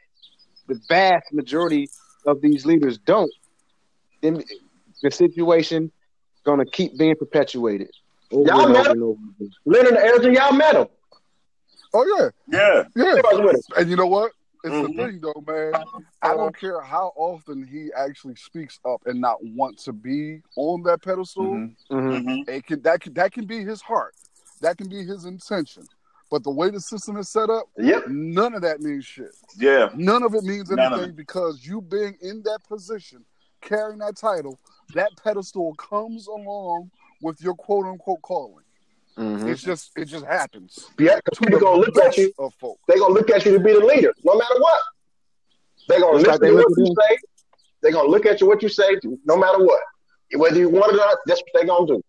Speaker 4: the vast majority of these leaders don't, then the situation gonna keep being perpetuated. Over
Speaker 2: Y'all
Speaker 4: and
Speaker 2: met him?
Speaker 4: and over again.
Speaker 2: Leonard and Elgin, y'all met him.
Speaker 1: Oh yeah,
Speaker 5: Yeah.
Speaker 1: yeah.
Speaker 2: He was with him.
Speaker 1: And you know what? It's
Speaker 5: Mhm.
Speaker 1: the thing though, man. I don't care how often he actually speaks up and not want to be on that pedestal.
Speaker 3: Mhm.
Speaker 4: Mhm.
Speaker 5: Mhm.
Speaker 1: It can that can that can be his heart. That can be his intention. But the way the system is set up,
Speaker 2: Yep.
Speaker 1: none of that means shit.
Speaker 5: Yeah.
Speaker 1: None of it means
Speaker 5: None of
Speaker 1: anything because you being in that position, carrying that title, that pedestal comes along with your quote unquote calling.
Speaker 4: Mhm.
Speaker 1: It's just it just happens.
Speaker 2: Yeah, 'cause
Speaker 1: To
Speaker 2: people
Speaker 1: the
Speaker 2: gonna look at you. They gonna look at you to be the leader, no matter what. They gonna
Speaker 4: Just
Speaker 2: listen
Speaker 4: like they
Speaker 2: to
Speaker 4: look
Speaker 2: what you say. They gonna look at you what you say, no matter what. Whether you want it or not, that's what they gonna do.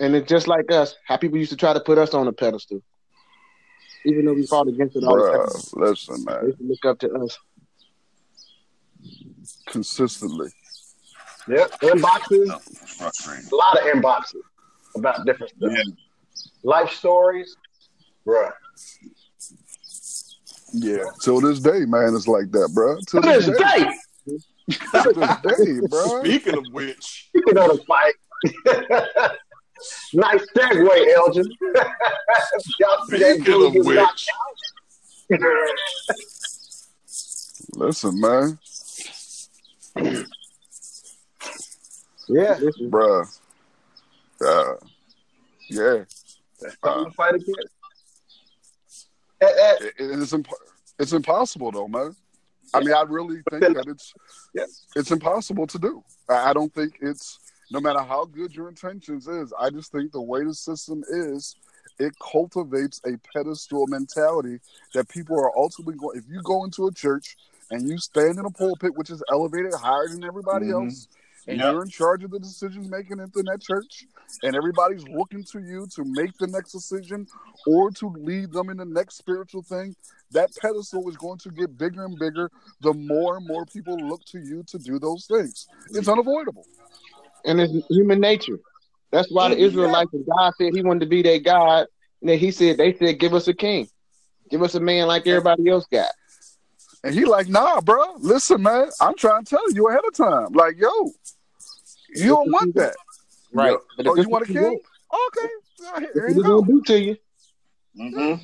Speaker 4: And it's just like us, how people used to try to put us on a pedestal, even though we fought against it all the time.
Speaker 1: Bruh, listen,
Speaker 4: They
Speaker 1: man.
Speaker 4: used to look up to us.
Speaker 1: Consistently.
Speaker 2: Yep, inboxes,
Speaker 5: Oh,
Speaker 2: a lot of inboxes about different stuff.
Speaker 5: Yeah.
Speaker 2: Life stories, bruh.
Speaker 3: Yeah.
Speaker 1: Till this day, man, it's like that, bro. Till
Speaker 2: To
Speaker 1: this
Speaker 2: this
Speaker 1: day,
Speaker 2: day,
Speaker 1: till this day, bro.
Speaker 3: Speaking of which,
Speaker 2: you can go to fight. nice segue, Elgin. Y'all
Speaker 3: Speaking of which.
Speaker 1: Listen, man,
Speaker 2: Yeah,
Speaker 1: bruh. Uh, yeah,
Speaker 2: that's something to fight against. Eh, eh,
Speaker 1: it, it's imp- it's impossible though, man. I mean, I really think that it's it's impossible to do. I, don't think it's no matter how good your intentions is. I just think the way the system is, it cultivates a pedestal mentality that people are ultimately going. If you go into a church and you stand in a pulpit which is elevated higher than everybody
Speaker 3: Mhm.
Speaker 1: else, and
Speaker 5: Yep.
Speaker 1: you're in charge of the decisions making within that church, and everybody's looking to you to make the next decision or to lead them in the next spiritual thing, that pedestal is going to get bigger and bigger the more and more people look to you to do those things. It's unavoidable.
Speaker 4: and it's human nature. That's why the
Speaker 5: mm-hmm.
Speaker 4: Israelites, when God said He wanted to be their God, and then He said, they said, "Give us a king, give us a man like everybody else got."
Speaker 1: And he like, nah, bro. Listen, man, I'm trying to tell you ahead of time. Like, yo, you don't want that.
Speaker 4: Right?
Speaker 3: Yep.
Speaker 4: But
Speaker 1: Oh,
Speaker 4: if
Speaker 1: you want a
Speaker 4: what you?
Speaker 1: Okay, yeah,
Speaker 4: That's
Speaker 1: here you go.
Speaker 4: gonna do to you.
Speaker 5: Mm-hmm.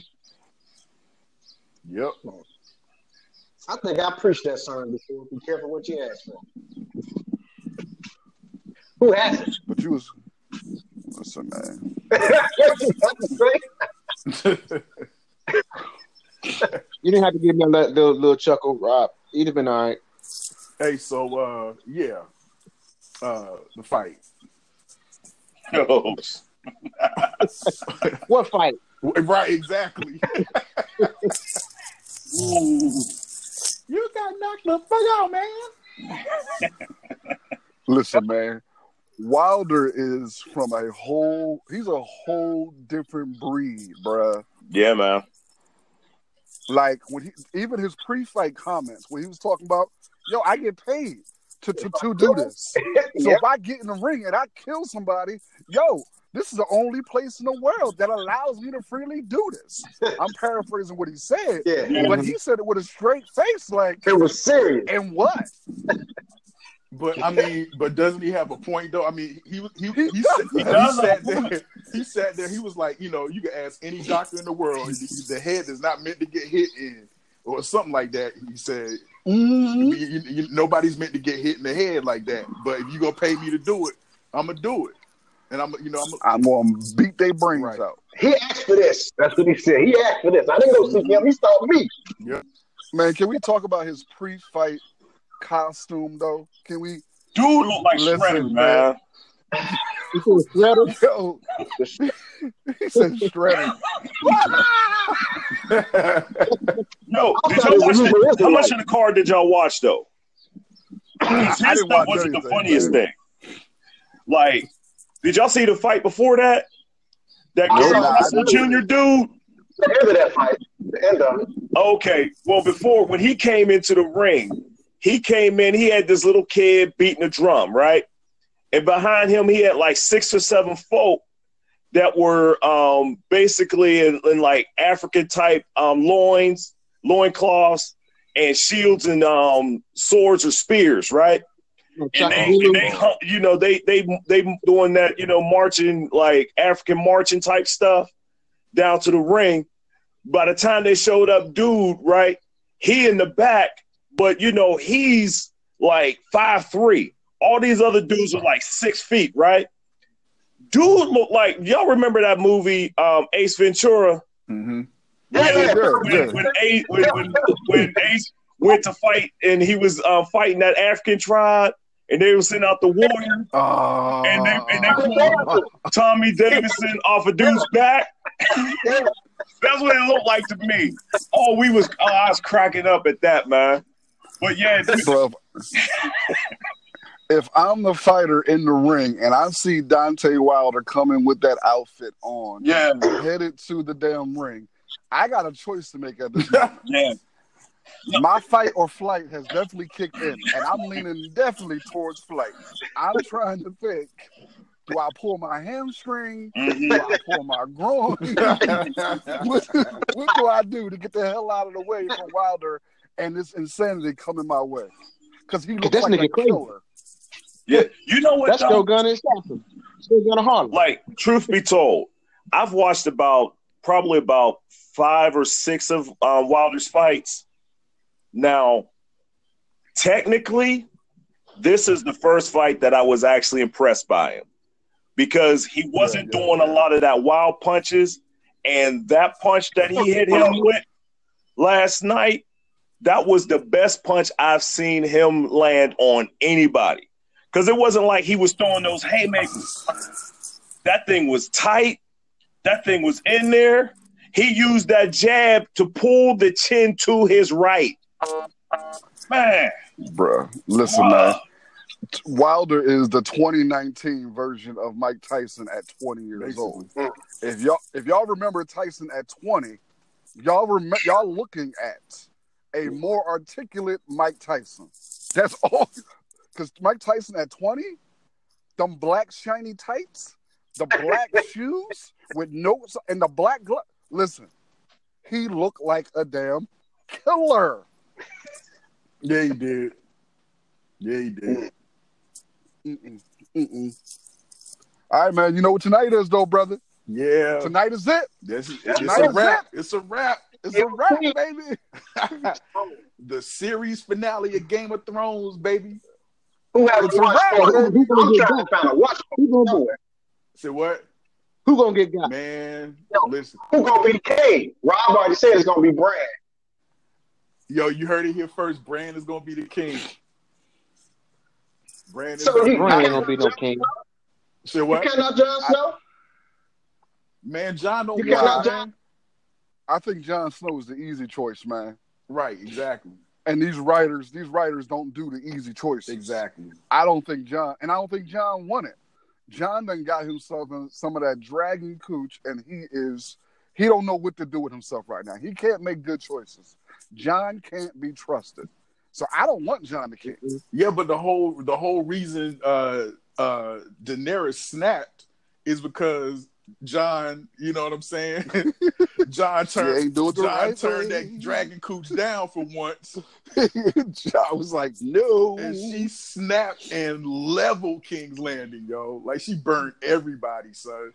Speaker 3: Yep.
Speaker 2: I think I preached that sermon before. Be careful what you ask for. Who hasn't?
Speaker 1: But you was, what's listen, man.
Speaker 2: That's great.
Speaker 4: You didn't have to give me a little, little, little chuckle, Rob. You'd have been all right.
Speaker 3: Hey, so uh, yeah, uh, the fight.
Speaker 5: Oh,
Speaker 4: What fight?
Speaker 3: Right, exactly.
Speaker 5: ooh.
Speaker 3: you got knocked the fuck out, man.
Speaker 1: Listen, man. Wilder is from a whole. He's a whole different breed, bruh.
Speaker 5: Yeah, man.
Speaker 1: Like when he, even his pre-fight comments, when he was talking about, "Yo, I get paid to to, to do this. So
Speaker 2: Yep.
Speaker 1: if I get in the ring and I kill somebody, yo, this is the only place in the world that allows me to freely do this." I'm paraphrasing what he said,
Speaker 2: Yeah.
Speaker 1: but he said it with a straight face, like,
Speaker 2: It was serious.
Speaker 1: "And what?"
Speaker 3: But I mean, but doesn't he have a point though? I mean, he was he he,
Speaker 1: He
Speaker 3: sat, he,
Speaker 5: does
Speaker 3: sat there. He sat there. He was like, you know, you can ask any doctor in the world. The, the head is not meant to get hit in, or something like that. He said,
Speaker 1: Mm-hmm.
Speaker 3: You- you- you- nobody's meant to get hit in the head like that. But if you gonna pay me to do it, I'm gonna do it. And I'm, you know, I'm.
Speaker 1: I'm gonna beat their brains
Speaker 3: Right.
Speaker 1: out.
Speaker 2: He asked for this. That's what he said. He asked for this. I didn't go see him. He saw me. Yeah.
Speaker 1: Man, can we talk about his pre-fight costume though? Can we?
Speaker 5: Dude look like
Speaker 1: Listen,
Speaker 5: Shredder,
Speaker 1: man.
Speaker 5: man.
Speaker 4: You see the shredder?
Speaker 1: Yo, he said shredded.
Speaker 5: Yo,
Speaker 2: I
Speaker 5: did
Speaker 2: thought
Speaker 5: y'all watch
Speaker 2: was
Speaker 5: the, how much of the card did y'all watch though? His
Speaker 1: I
Speaker 5: stuff wasn't the funniest
Speaker 1: man.
Speaker 5: thing. Like, did y'all see the fight before that? That
Speaker 2: I
Speaker 5: Russell Jr. dude?
Speaker 2: The end of that fight. The end of it.
Speaker 5: Okay. Well, before when he came into the ring, he came in, he had this little kid beating a drum, right? And behind him, he had like six or seven folk that were um, basically in, in like African type um, loins, loincloths, and shields and um, swords or spears, right? and they, and they you know they they they doing that you know marching like African marching type stuff down to the ring. By the time they showed up, dude, right? He in the back, but you know he's like five three. All these other dudes are like six feet, right? Dude looked like y'all remember that movie um, Ace Ventura
Speaker 3: hmm
Speaker 2: Yeah, yeah,
Speaker 5: when,
Speaker 1: yeah.
Speaker 5: when, Ace, when, when, when Ace went to fight and he was uh, fighting that African tribe and they were sending out the warrior
Speaker 1: Oh,
Speaker 5: and they, and they pulled Tommy Davidson off a dude's back. That's what it looked like to me. Oh, we was oh, I was cracking up at that, man. But yeah, dude,
Speaker 1: So if, if I'm the fighter in the ring and I see Deontay Wilder coming with that outfit on,
Speaker 5: yeah,
Speaker 1: headed to the damn ring, I got a choice to make at this moment.
Speaker 5: yeah.
Speaker 1: My fight or flight has definitely kicked in, and I'm leaning definitely towards flight. I'm trying to think: Do I pull my hamstring? Do mm-hmm. I pull my groin? what, what do I do to get the hell out of the way from Wilder and this insanity coming my way? Because he looks
Speaker 4: This
Speaker 1: like a
Speaker 4: nigga crazy.
Speaker 1: killer.
Speaker 5: Yeah. You know what
Speaker 4: That's
Speaker 5: though?
Speaker 4: still gun and Sampson. Still gun Harlem.
Speaker 5: like truth be told, I've watched about probably about five or six of um, Wilder's fights. Now, technically, this is the first fight that I was actually impressed by him because he wasn't
Speaker 1: yeah,
Speaker 5: doing a lot of that wild punches, and that punch that he hit him with last night, that was the best punch I've seen him land on anybody. Because it wasn't like he was throwing those haymakers. That thing was tight. That thing was in there. He used that jab to pull the chin to his right. Man,
Speaker 1: Bruh, listen, man. Wilder is the 2019 version of Mike Tyson at 20 years old. If y'all if y'all remember Tyson at 20, y'all rem- y'all looking at a more articulate Mike Tyson. That's all. Because Mike Tyson at 20, them black shiny tights, the black shoes with notes, and the black glove. Listen, he looked like a damn killer.
Speaker 3: Yeah, he did. Yeah, he did.
Speaker 1: Mm-mm, mm-mm. All right, man. You know what tonight is, though, brother.
Speaker 3: Yeah,
Speaker 1: Tonight is it.
Speaker 3: this is,
Speaker 1: Tonight
Speaker 3: it's a
Speaker 1: is
Speaker 3: wrap. It's a wrap.
Speaker 1: It's a wrap, baby.
Speaker 3: the series finale of Game of Thrones, baby.
Speaker 2: Who haven't
Speaker 1: It's a
Speaker 2: watched it?
Speaker 4: Who- who gonna
Speaker 2: I'm
Speaker 4: get
Speaker 2: trying to find a watch.
Speaker 4: Who gonna, be,
Speaker 3: Say what,
Speaker 4: who gonna get got?
Speaker 3: man?
Speaker 2: Yo.
Speaker 3: Listen,
Speaker 2: Who gonna be the king? Rob already said it's gonna be Brad.
Speaker 3: yo, you heard it here first. Bran is gonna be the king. Bran is
Speaker 2: So he-
Speaker 4: Brian ain't gonna be no king.
Speaker 3: Say what?
Speaker 2: You cannot Jon Snow.
Speaker 3: man? Jon don't
Speaker 2: You
Speaker 3: want
Speaker 2: cannot
Speaker 3: it,
Speaker 2: Jon-
Speaker 3: man.
Speaker 1: I think Jon Snow is the easy choice, man.
Speaker 3: Right, exactly,
Speaker 1: And these writers, these writers don't do the easy choices.
Speaker 3: exactly.
Speaker 1: I don't think Jon, and I don't think Jon won it. Jon then got himself in some of that dragon cooch, and he is he don't know what to do with himself right now. He can't make good choices. Jon can't be trusted. So I don't want Jon the king.
Speaker 3: Yeah, but the whole the whole reason uh uh Daenerys snapped is because Jon, you know what I'm saying?
Speaker 1: Jon
Speaker 3: turned
Speaker 1: ain't doing the
Speaker 3: Jon
Speaker 1: right
Speaker 3: turned that dragon cooch down for once,
Speaker 1: Jon was like, no.
Speaker 3: and she snapped and leveled King's Landing, yo. Like she burned everybody, son.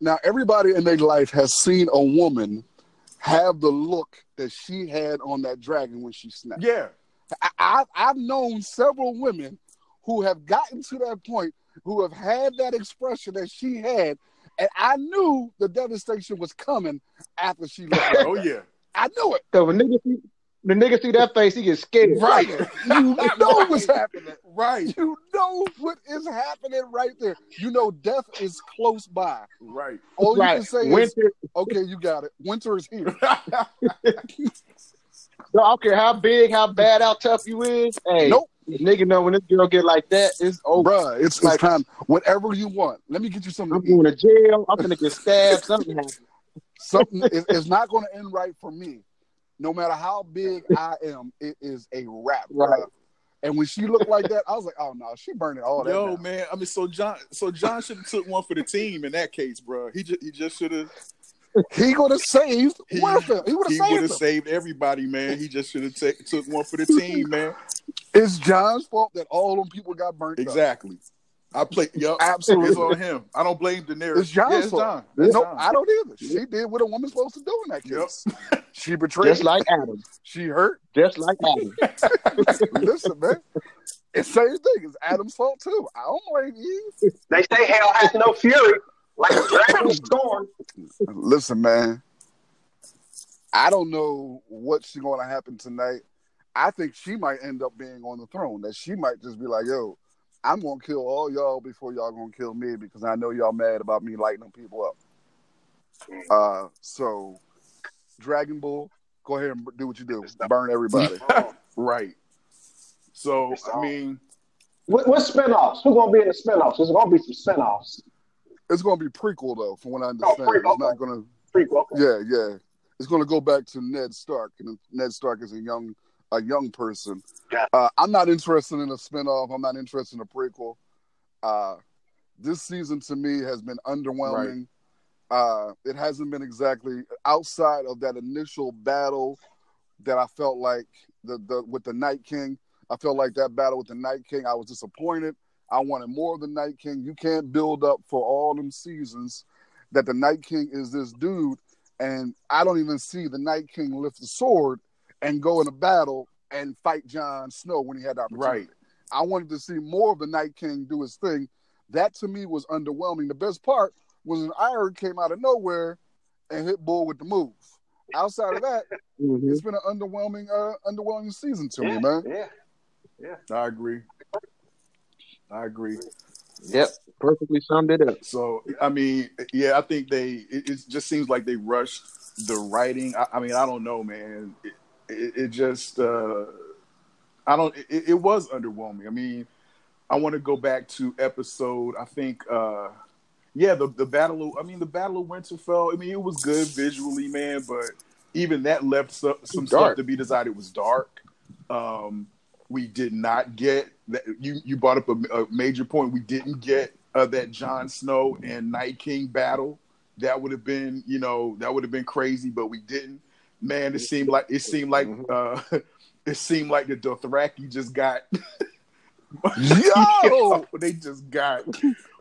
Speaker 1: Now everybody in their life has seen a woman have the look that she had on that dragon when she snapped.
Speaker 3: Yeah,
Speaker 1: I, I, I've known several women who have gotten to that point, who have had that expression that she had, and I knew the devastation was coming after she left.
Speaker 3: oh yeah,
Speaker 1: I knew it.
Speaker 4: So when nigga see the nigga see that face, he gets scared.
Speaker 1: Right. You know what's happening.
Speaker 3: right,
Speaker 1: You know what is happening right there. You know death is close by.
Speaker 3: right.
Speaker 1: All you
Speaker 4: right.
Speaker 1: can say is, okay, you got it. Winter is here.
Speaker 4: So I don't care how big, how bad, how tough you is. Hey,
Speaker 1: Nope.
Speaker 4: Nigga know when this girl get like that, it's over.
Speaker 1: Bruh, it's, it's
Speaker 4: Like-
Speaker 1: time. Whatever you want. Let me get you something
Speaker 4: I'm
Speaker 1: to eat.
Speaker 4: going to jail. I'm gonna get stabbed. Something happens.
Speaker 1: something is, is not going to end right for me. No matter how big I am, it is a wrap.
Speaker 4: Right.
Speaker 1: bruh. And when she looked like that, I was like, "Oh no, she burning all that."
Speaker 3: Yo,
Speaker 1: down.
Speaker 3: man. I mean, so Jon, so Jon should have took one for the team in that case, bro. He just he just should have
Speaker 1: he would have saved
Speaker 3: He-
Speaker 1: Werther. He would have
Speaker 3: he would
Speaker 1: saved
Speaker 3: have saved everybody, man. He just should have ta- took one for the team, man.
Speaker 1: It's Jon's fault that all them people got burnt. up.
Speaker 3: Exactly. I play. Yup.
Speaker 1: Absolutely.
Speaker 3: It's on him. I don't blame Daenerys.
Speaker 1: It's Jon's
Speaker 3: yeah, it's
Speaker 1: fault.
Speaker 3: Jon. It's
Speaker 1: No,
Speaker 3: Jon.
Speaker 1: I don't either. She did what a woman's supposed to do in that case. She betrayed.
Speaker 4: Just like Adam.
Speaker 1: she hurt.
Speaker 4: Just like Adam.
Speaker 1: Listen, man. It's same thing. It's Adam's fault too. I don't blame you.
Speaker 2: They say hell has no fury, like a dragon scorn.
Speaker 1: Listen, man. I don't know what's going to happen tonight. I think she might end up being on the throne. That she might just be like, "Yo, I'm gonna kill all y'all before y'all gonna kill me because I know y'all mad about me lighting them people up." Uh, so Dragon Ball, go ahead and do what you do. Burn everybody.
Speaker 3: right. So I mean,
Speaker 2: What, what spinoffs? Who's gonna be in the spinoffs? There's gonna be some spinoffs.
Speaker 1: It's gonna be prequel though, from what I understand.
Speaker 2: prequel,
Speaker 1: It's not gonna.
Speaker 2: Prequel.
Speaker 1: Yeah, yeah. It's going to go back to Ned Stark, and Ned Stark is a young, a young person.
Speaker 2: Yeah.
Speaker 1: Uh, I'm not interested in a spinoff. I'm not interested in a prequel. Uh, this season to me has been underwhelming. Uh, it hasn't been exactly outside of that initial battle that I felt like the, the with the Night King. I felt like that battle with the Night King. I was disappointed. I wanted more of the Night King. You can't build up for all them seasons that the Night King is this dude, and I don't even see the Night King lift the sword and go in a battle and fight Jon Snow when he had the opportunity.
Speaker 3: right.
Speaker 1: I wanted to see more of the Night King do his thing. That to me was underwhelming. The best part was when Arya came out of nowhere and hit Bull with the move. Outside of that,
Speaker 4: Mhm.
Speaker 1: it's been an underwhelming, uh, underwhelming season to
Speaker 2: Yeah,
Speaker 1: me, man.
Speaker 2: Yeah, yeah.
Speaker 3: I agree. I agree.
Speaker 4: Yep. Perfectly summed it up.
Speaker 3: So I mean, yeah, I think they. It, it just seems like they rushed the writing. I, I mean, I don't know, man. It, it, it just. Uh, I don't. It, it was underwhelming. I mean, I want to go back to episode. I think, uh yeah, the the battle. Of, I mean, the battle of Winterfell. I mean, it was good visually, man, but even that left some, some stuff to be decided. It was dark. Um, we did not get that. You you brought up a, a major point. We didn't get uh, that Jon Snow and Night King battle. That would have been, you know, that would have been crazy, but we didn't. Man, it seemed like it seemed like uh, it seemed like the Dothraki just got
Speaker 1: Yo!
Speaker 3: they just got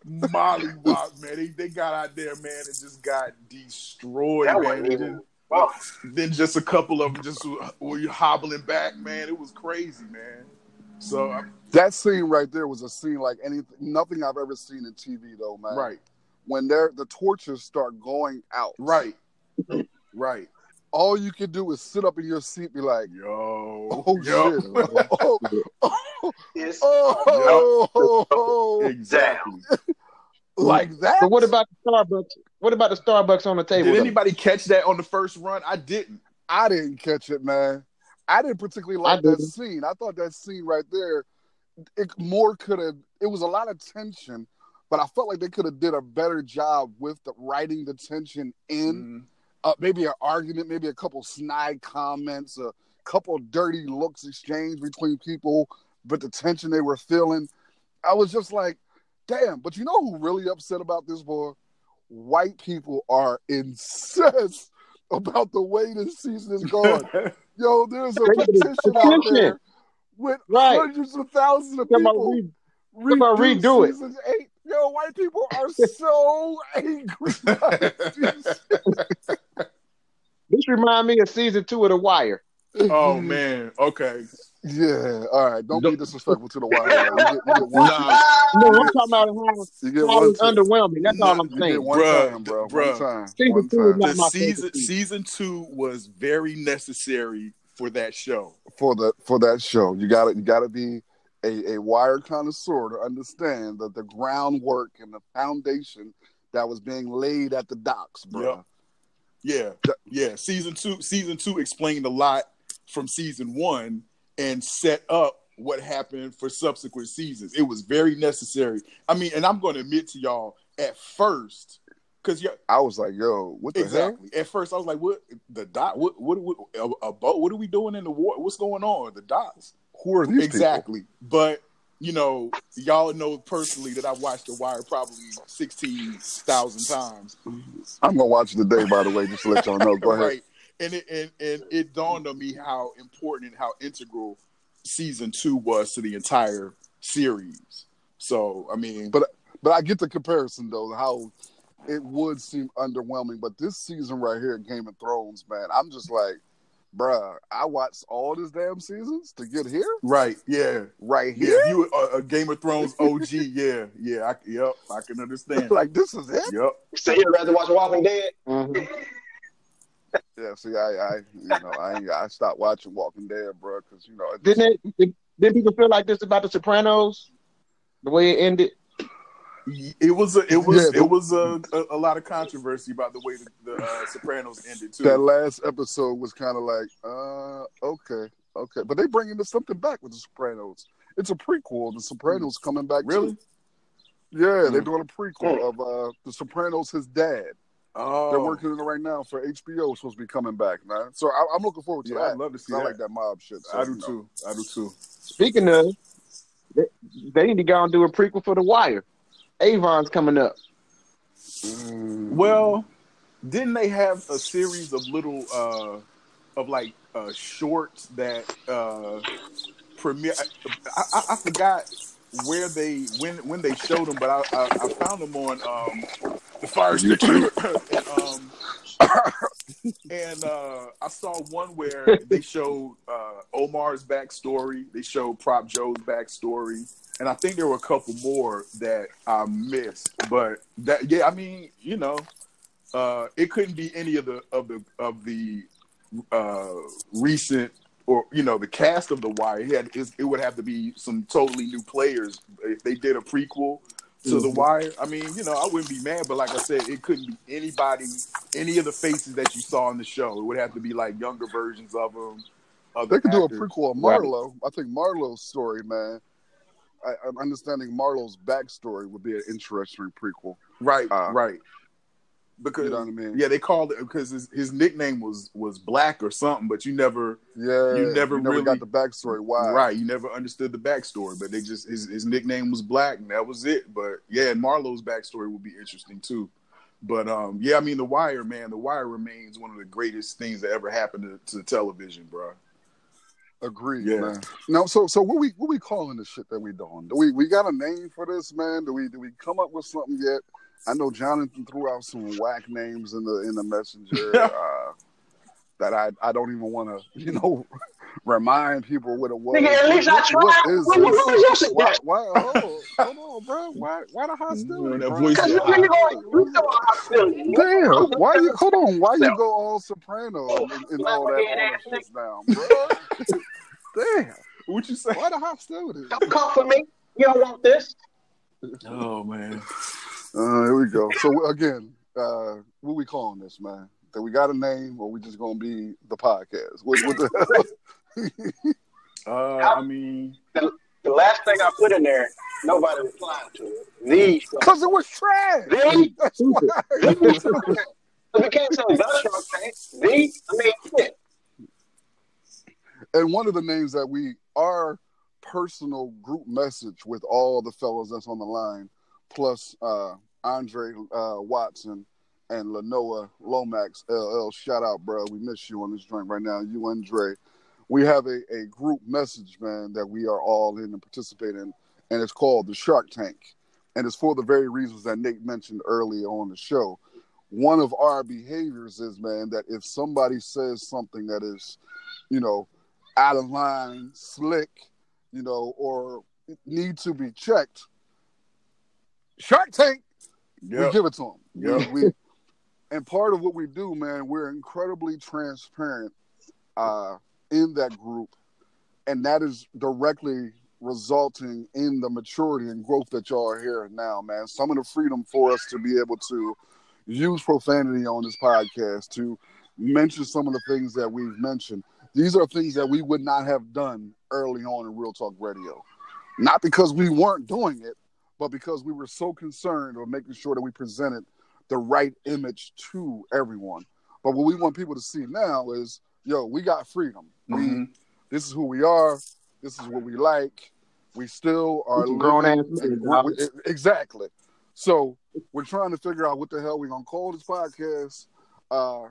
Speaker 3: molly wop, man. They they got out there, man, and just got destroyed,
Speaker 2: That
Speaker 3: man.
Speaker 2: Wasn't
Speaker 3: And
Speaker 2: even.
Speaker 3: then,
Speaker 2: Well,
Speaker 3: then just a couple of them just were you hobbling back, man. It was crazy, man. So uh,
Speaker 1: That scene right there was a scene like anything, nothing I've ever seen in TV though, man.
Speaker 3: right,
Speaker 1: When they're the torches start going out,
Speaker 3: right, right.
Speaker 1: All you can do is sit up in your seat, be like,
Speaker 3: Yo,
Speaker 1: "Oh
Speaker 3: yo.
Speaker 1: shit! oh, oh,
Speaker 2: it's
Speaker 1: oh, oh, oh,
Speaker 3: exactly.
Speaker 1: like that."
Speaker 4: So what about the Starbucks? What about the Starbucks on the table?
Speaker 3: Did anybody catch that on the first run? I didn't.
Speaker 1: I didn't catch it, man. I didn't particularly like that
Speaker 4: didn't.
Speaker 1: scene. I thought that scene right there, it more could have. It was a lot of tension, but I felt like they could have did a better job with the writing the tension in.
Speaker 3: Mm,
Speaker 1: Uh, maybe an argument, maybe a couple snide comments, a couple dirty looks exchanged between people, but the tension they were feeling. I was just like, damn. But you know who really upset about this, boy? White people are incensed about the way this season is going. Yo, there's a petition out there with
Speaker 4: Right.
Speaker 1: hundreds of thousands of
Speaker 4: Come
Speaker 1: people.
Speaker 4: read- come on,
Speaker 1: redo
Speaker 4: redo it.
Speaker 1: eight. Yo, white people are so angry. this.
Speaker 4: This remind me of season two of The Wire.
Speaker 3: oh man. Okay.
Speaker 1: Yeah, all right. Don't be
Speaker 3: Don't-
Speaker 1: disrespectful to the white man. You get, you get one,
Speaker 3: Nah,
Speaker 4: No, I'm talking about how,
Speaker 1: you get one,
Speaker 4: it's underwhelming. That's all I'm saying.
Speaker 1: get one
Speaker 3: Bruh,
Speaker 1: time, bro.
Speaker 3: bruh.
Speaker 1: One time.
Speaker 4: Season
Speaker 1: One
Speaker 4: two is
Speaker 1: time.
Speaker 4: not-
Speaker 3: the
Speaker 4: my
Speaker 3: season
Speaker 4: season.
Speaker 3: season two was very necessary for that show.
Speaker 1: for the for that show. You got to You got to be a, a wire connoisseur to understand that the groundwork and the foundation that was being laid at the docks, bro.
Speaker 3: Yeah, yeah. Season two, season two explained a lot from season one and set up what happened for subsequent seasons. It was very necessary. I mean, and I'm going to admit to y'all at first, because
Speaker 1: I was like, yo, what the hell?
Speaker 3: exactly at first I was like, what the dot? What what what a, a boat? What are we doing in the war? What's going on? The dots.
Speaker 1: Who are these
Speaker 3: exactly. But you know, y'all know personally that I've watched The Wire probably sixteen thousand times.
Speaker 1: I'm gonna watch it today, by the way, just to let y'all know. Go ahead.
Speaker 3: right. And it and, and it dawned on me how important and how integral season two was to the entire series. So I mean,
Speaker 1: But but I get the comparison though, how it would seem underwhelming. But this season right here, Game of Thrones, man, I'm just like, bruh, I watched all these damn seasons to get here,
Speaker 3: right, yeah,
Speaker 1: right
Speaker 3: yeah.
Speaker 1: here.
Speaker 3: You a, a Game of Thrones OG, yeah, yeah. I, yep, I can understand.
Speaker 1: like this is it.
Speaker 3: Yep.
Speaker 2: so you'd rather watch Walking Dead?
Speaker 4: Mhm.
Speaker 1: Yeah. See, I, I, you know, I, I stopped watching Walking Dead, bro, because you know, it just-
Speaker 4: Didn't it? Did, didn't people feel like this about The Sopranos? The way it ended.
Speaker 3: It was a, it was
Speaker 1: Yeah,
Speaker 3: it was a, a, a lot of controversy about the way the, the uh, Sopranos ended too.
Speaker 1: that last episode was kind of like, uh, okay, okay, but they bringing something back with the Sopranos. It's a prequel. The Sopranos coming back.
Speaker 3: really?
Speaker 1: Too. Yeah, they're
Speaker 3: Mm.
Speaker 1: doing a prequel of uh, the Sopranos. His dad.
Speaker 3: Oh,
Speaker 1: They're working on it right now for HBO. It's supposed to be coming back, man. So I, I'm looking forward to
Speaker 3: Yeah,
Speaker 1: that.
Speaker 3: I'd love to see
Speaker 1: I like that mob shit. So,
Speaker 3: I do
Speaker 1: you know.
Speaker 3: too. I do too.
Speaker 4: Speaking of, they, they need to go and do a prequel for The Wire. Avon's coming up.
Speaker 1: Mm.
Speaker 3: Well, didn't they have a series of little uh of like uh shorts that uh premiere I, I, I forgot where they when when they showed them, but I I, I found them on um the Fire Stick and, um and uh I saw one where they showed uh Omar's backstory, they showed Prop Joe's backstory, and I think there were a couple more that I missed. But that yeah, I mean, you know, uh it couldn't be any of the of the of the uh recent or you know the cast of the wire. It, had, it would have to be some totally new players. If they did a prequel to the wire i mean you know i wouldn't be mad but like i said it couldn't be anybody any of the faces that you saw in the show it would have to be like younger versions of them other
Speaker 1: They could do a prequel of
Speaker 4: Right.
Speaker 1: Marlo. I think Marlo's story, man. I, I'm understanding Marlo's backstory would be an interesting prequel.
Speaker 3: Right,
Speaker 1: Uh,
Speaker 3: right. Because
Speaker 1: You know I mean?
Speaker 3: yeah, they called it because his, his nickname was was Black or something, but you never
Speaker 1: Yeah,
Speaker 3: You never really-
Speaker 1: got the backstory. Why?
Speaker 3: right, you never understood the backstory. But they just his, his nickname was Black, and that was it. But yeah, and Marlo's backstory would be interesting too. But um, yeah, I mean, The Wire, man, The Wire remains one of the greatest things that ever happened to, to television, bro.
Speaker 1: Agreed,
Speaker 3: Yeah.
Speaker 1: man. No, so so what we what we calling the shit that we doing? Do we we got a name for this, man? Do we do we come up with something yet? I know Jonathan threw out some whack names in the in the messenger uh, that I I don't even want to you know remind people what it was.
Speaker 2: Nigga, at least I
Speaker 1: What-
Speaker 2: tried.
Speaker 1: what is
Speaker 2: What, what
Speaker 1: this?
Speaker 2: was your
Speaker 1: Why,
Speaker 2: suggestion?
Speaker 1: why, hold, hold on, bro. Why, why the hostility?
Speaker 3: That voice
Speaker 2: Because you
Speaker 3: high.
Speaker 2: going, hostility.
Speaker 1: Damn, why you hold on? Why you go all soprano and, and all that
Speaker 2: Lemonhead
Speaker 1: other
Speaker 2: ass
Speaker 1: shit down, bro? Damn,
Speaker 3: What you say?
Speaker 1: why the hostility?
Speaker 2: Don't call for me. You don't want this.
Speaker 3: Oh man,
Speaker 1: Uh, here we go. So again, uh, what we calling this, man? That we got a name, or we just gonna be the podcast? What, what the hell?
Speaker 3: uh, I mean,
Speaker 2: The last thing I put in there, nobody replied to it. The
Speaker 1: Because it was trash.
Speaker 2: The
Speaker 1: That's why.
Speaker 2: we can't say the Shark Tank. The I mean shit.
Speaker 1: and one of the names that we our personal group message with all the fellows that's on the line, plus uh, Andre uh, Watson and Lenoa Lomax LL. Shout out, bro. We miss you on this joint right now. You and Dre. We have a, a group message, man, that we are all in and participate in, and it's called the Shark Tank. And it's for the very reasons that Nate mentioned earlier on the show. One of our behaviors is, man, that if somebody says something that is, you know, out of line, slick, you know, or need to be checked, Shark Tank, we give it to them.
Speaker 3: Yep.
Speaker 1: We, and part of what we do, man, we're incredibly transparent uh, in that group, and that is directly resulting in the maturity and growth that y'all are hearing now, man. Some of the freedom for us to be able to use profanity on this podcast, to mention some of the things that we've mentioned. These are things that we would not have done early on in Real Talk Radio. Not because we weren't doing it, but because we were so concerned with making sure that we presented the right image to everyone. But what we want people to see now is, yo, we got freedom. We
Speaker 3: Mhm.
Speaker 1: this is who we are. This is what we like. We still are
Speaker 4: some grown ass men,
Speaker 1: we- we- exactly. So we're trying to figure out what the hell we're gonna call this podcast. Uh,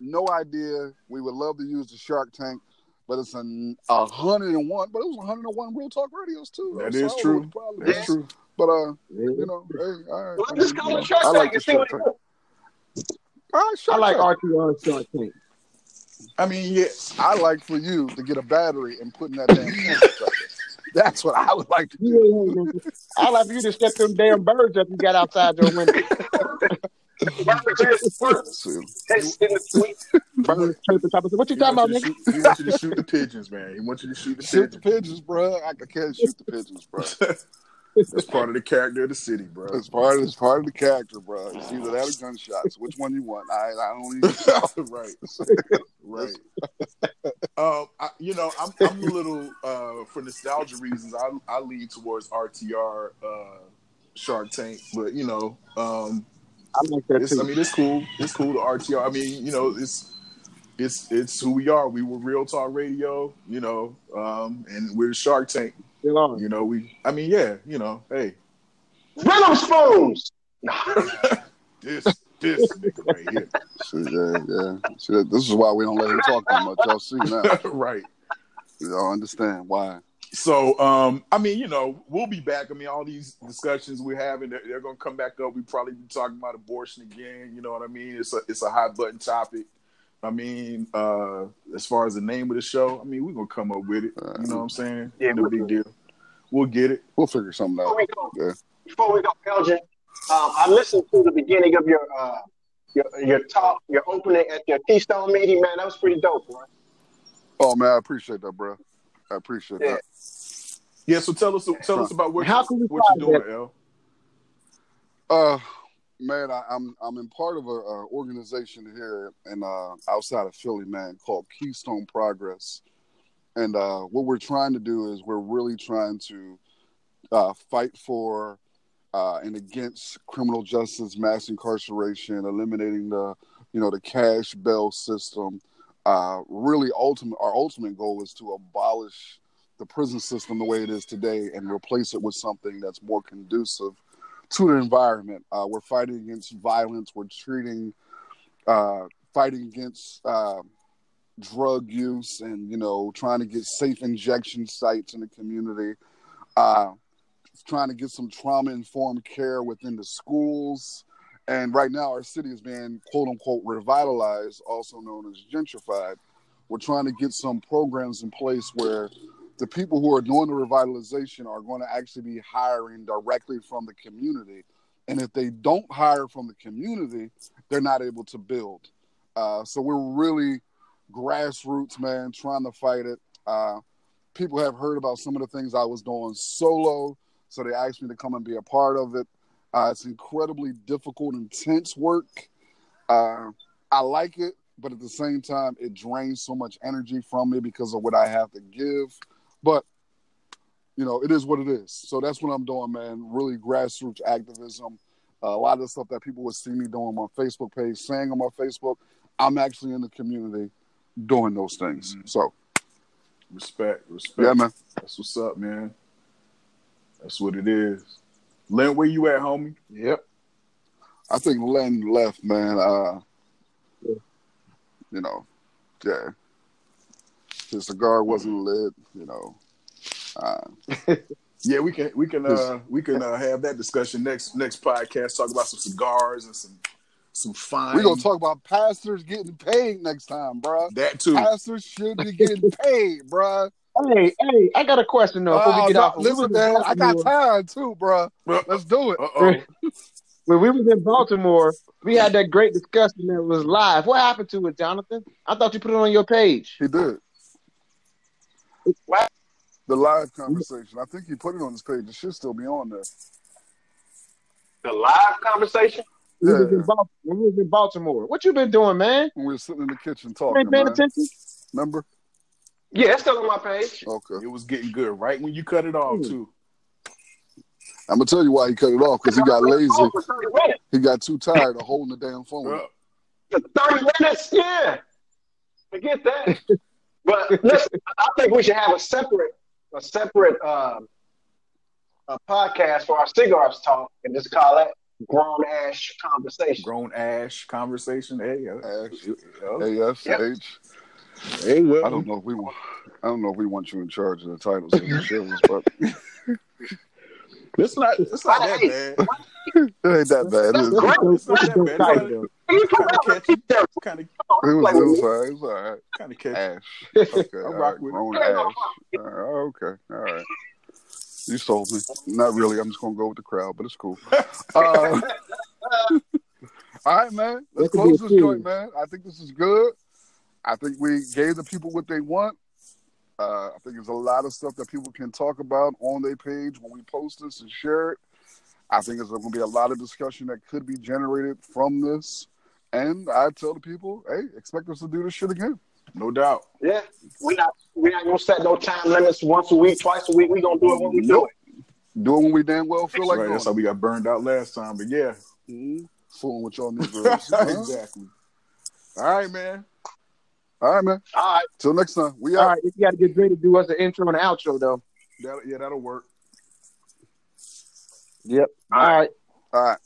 Speaker 1: no idea. We would love to use the Shark Tank, but it's an a hundred and one. But it was one hundred and one Real Talk radios too.
Speaker 3: That
Speaker 1: So
Speaker 3: is
Speaker 1: I don't know
Speaker 3: true.
Speaker 1: what the problem
Speaker 3: that's true.
Speaker 1: But uh, you know, hey, all right.
Speaker 2: Well,
Speaker 1: I
Speaker 2: just
Speaker 1: mean,
Speaker 2: call
Speaker 1: you
Speaker 2: it
Speaker 1: know,
Speaker 2: Shark
Speaker 1: I like the
Speaker 2: and see what
Speaker 1: Shark Tank.
Speaker 2: does.
Speaker 4: I
Speaker 1: Shark
Speaker 4: like
Speaker 1: Tank.
Speaker 4: RTR Shark Tank.
Speaker 3: I mean, yeah,
Speaker 1: I like for you to get a battery and put in that damn. That's what I would like to do.
Speaker 4: You ain't hating, nigga. I like for you to set them damn birds up you got outside your window.
Speaker 1: See,
Speaker 2: Text in the tweet.
Speaker 4: Birds chirping, top What you talking about, nigga?
Speaker 3: to shoot, he wants you to shoot the pigeons, man. He wants you to shoot the
Speaker 1: Shoot the
Speaker 3: pigeons.
Speaker 1: pigeons, bro. I can't shoot the pigeons, bro.
Speaker 3: That's part of the character of the city, bro.
Speaker 1: It's part of it's part of the character, bro. It's either that or gunshots. Which one you want? I I don't even.
Speaker 3: right, right. um, I, you know, I'm I'm a little uh, for nostalgia reasons. I I lean towards RTR uh, Shark Tank, but you know, um,
Speaker 4: I like that
Speaker 3: it's, I mean, it's cool. It's cool to RTR. I mean, you know, it's it's it's who we are. We were Real Talk Radio, you know, um, and we're Shark Tank.
Speaker 4: Still on.
Speaker 3: You know, we. I mean, yeah, you know, hey,
Speaker 2: Venom spoons.
Speaker 3: this this nigga right here,
Speaker 1: See, yeah, yeah. See, that- this is why we don't let him talk too much. Y'all see now.
Speaker 3: right.
Speaker 1: Y'all understand why.
Speaker 3: So, um, I mean, you know, we'll be back. I mean, all these discussions we're having, they're, they're going to come back up. We probably be talking about abortion again. You know what I mean? It's a it's a hot button topic. I mean, uh, as far as the name of the show, I mean, we're gonna come up with it. You know what I'm saying?
Speaker 2: Yeah,
Speaker 3: no
Speaker 2: we'll
Speaker 3: big deal. We'll get it.
Speaker 1: We'll figure something
Speaker 2: Before
Speaker 1: out.
Speaker 2: we go,
Speaker 1: Yeah.
Speaker 2: before we go, Elgin, um, I listened to the beginning of your uh, your your talk, your opening at your Keystone meeting, man. That was pretty dope, bro.
Speaker 1: Oh man, I appreciate that, bro. I appreciate
Speaker 2: Yeah.
Speaker 1: that.
Speaker 3: Yeah. So tell us tell us about what
Speaker 4: How
Speaker 3: you,
Speaker 4: can we
Speaker 3: what you're doing, L.
Speaker 1: Uh, man, I, I'm I'm in part of a, a organization here and uh, outside of Philly, man, called Keystone Progress, And uh, what we're trying to do is we're really trying to uh, fight for uh, and against criminal justice, mass incarceration, eliminating the you know the cash bail system. Uh, really, ultimate our ultimate goal is to abolish the prison system the way it is today and replace it with something that's more conducive to the environment. Uh, we're fighting against violence. We're treating, uh, fighting against uh, drug use, and you know, trying to get safe injection sites in the community. Uh, trying to get some trauma informed care within the schools. And right now, our city is being quote unquote revitalized, also known as gentrified. We're trying to get some programs in place where the people who are doing the revitalization are going to actually be hiring directly from the community. And if they don't hire from the community, they're not able to build. Uh, so we're really grassroots, man, trying to fight it. Uh, people have heard about some of the things I was doing solo, so they asked me to come and be a part of it. Uh, it's incredibly difficult, intense work. Uh, I like it, but at the same time, it drains so much energy from me because of what I have to give. But you know, it is what it is. So that's what I'm doing, man. Really grassroots activism. Uh, a lot of the stuff that people would see me doing on my Facebook page, saying on my Facebook, I'm actually in the community doing those things.
Speaker 3: Mhm.
Speaker 1: So
Speaker 3: Respect, respect.
Speaker 1: yeah, man.
Speaker 3: That's what's up, man. That's what it is. Len, where you at, homie?
Speaker 4: Yep.
Speaker 1: I think Len left, man. Uh, you know, yeah. His cigar wasn't lit, you know. Uh,
Speaker 3: Yeah, we can we can uh we can uh, have that discussion next next podcast. Talk about some cigars and some some fine.
Speaker 1: we're gonna talk about pastors getting paid next time, bruh.
Speaker 3: that too.
Speaker 1: Pastors should be getting paid, bruh.
Speaker 4: Hey, hey, I got a question though. Before
Speaker 1: Oh,
Speaker 4: we get
Speaker 1: no,
Speaker 4: off,
Speaker 1: listen,
Speaker 4: we
Speaker 1: man, I got time too, bruh. Let's do it.
Speaker 3: Uh oh.
Speaker 4: when we was in Baltimore, we had that great discussion that was live. What happened to it, Jonathan? I thought you put it on your page.
Speaker 1: He did.
Speaker 4: What?
Speaker 1: The live conversation. I think you put it on this page. It should still be on there.
Speaker 2: The live conversation.
Speaker 4: We
Speaker 1: Yeah.
Speaker 4: in Baltimore. We was in Baltimore. What you been doing, man?
Speaker 1: When we were sitting in the kitchen
Speaker 4: You
Speaker 1: talking,
Speaker 4: ain't paying
Speaker 1: man.
Speaker 4: attention?
Speaker 1: Remember?
Speaker 2: Yeah, it's still on my page.
Speaker 1: Okay.
Speaker 3: It was getting good right when you cut it off too.
Speaker 1: I'm gonna tell you why he cut it off because he got lazy.
Speaker 2: For 30 minutes.
Speaker 1: He got too tired of holding the damn phone.
Speaker 2: For 30 minutes, yeah. Forget that. but listen, I think we should have a separate, a separate um, a podcast for our cigars talk and just call it grown ash conversation.
Speaker 3: grown ash conversation. Hey, uh,
Speaker 1: Ash.
Speaker 3: uh,
Speaker 2: Yep.
Speaker 3: Hey, well,
Speaker 1: I don't know if we want. I don't know if we want you in charge of the titles of the shows, but
Speaker 3: it's not it's not that bad.
Speaker 1: it ain't that bad. It, is.
Speaker 2: Great.
Speaker 3: It's not that bad. It's
Speaker 4: though.
Speaker 2: You come
Speaker 3: Kinda catchy. kind of
Speaker 1: it was,
Speaker 2: Like,
Speaker 1: it was all right. It was all right.
Speaker 3: kind of catchy.
Speaker 1: Ash. Okay.
Speaker 3: Rock
Speaker 1: right.
Speaker 3: with it.
Speaker 1: Grown ash. All right, okay. All right. You sold me. Not really. I'm just gonna go with the crowd, but it's cool. Uh, all right, man. Let's
Speaker 4: That could be
Speaker 1: close this
Speaker 4: series.
Speaker 1: joint, man. I think this is good. I think we gave the people what they want. Uh, I think there's a lot of stuff that people can talk about on their page when we post this and share it. I think there's going to be a lot of discussion that could be generated from this. And I tell the people, hey, expect us to do this shit again.
Speaker 3: No doubt.
Speaker 2: Yeah, We're not we not gonna set no time limits once a week, twice a week. We gonna do it when we do it.
Speaker 1: Do it when we damn well feel like
Speaker 3: right.
Speaker 1: doing
Speaker 3: That's how we got burned out last time. But yeah,
Speaker 1: Mhm. Fooling with y'all Negroes. Huh?
Speaker 3: exactly. All right, man.
Speaker 1: All right, man.
Speaker 2: All right.
Speaker 1: Till next time. We
Speaker 4: All
Speaker 1: out.
Speaker 4: right, you got to get ready to do us an intro and an outro, though.
Speaker 3: That, yeah, that'll work.
Speaker 4: Yep.
Speaker 2: All
Speaker 4: All
Speaker 2: right.
Speaker 4: right.
Speaker 1: All right.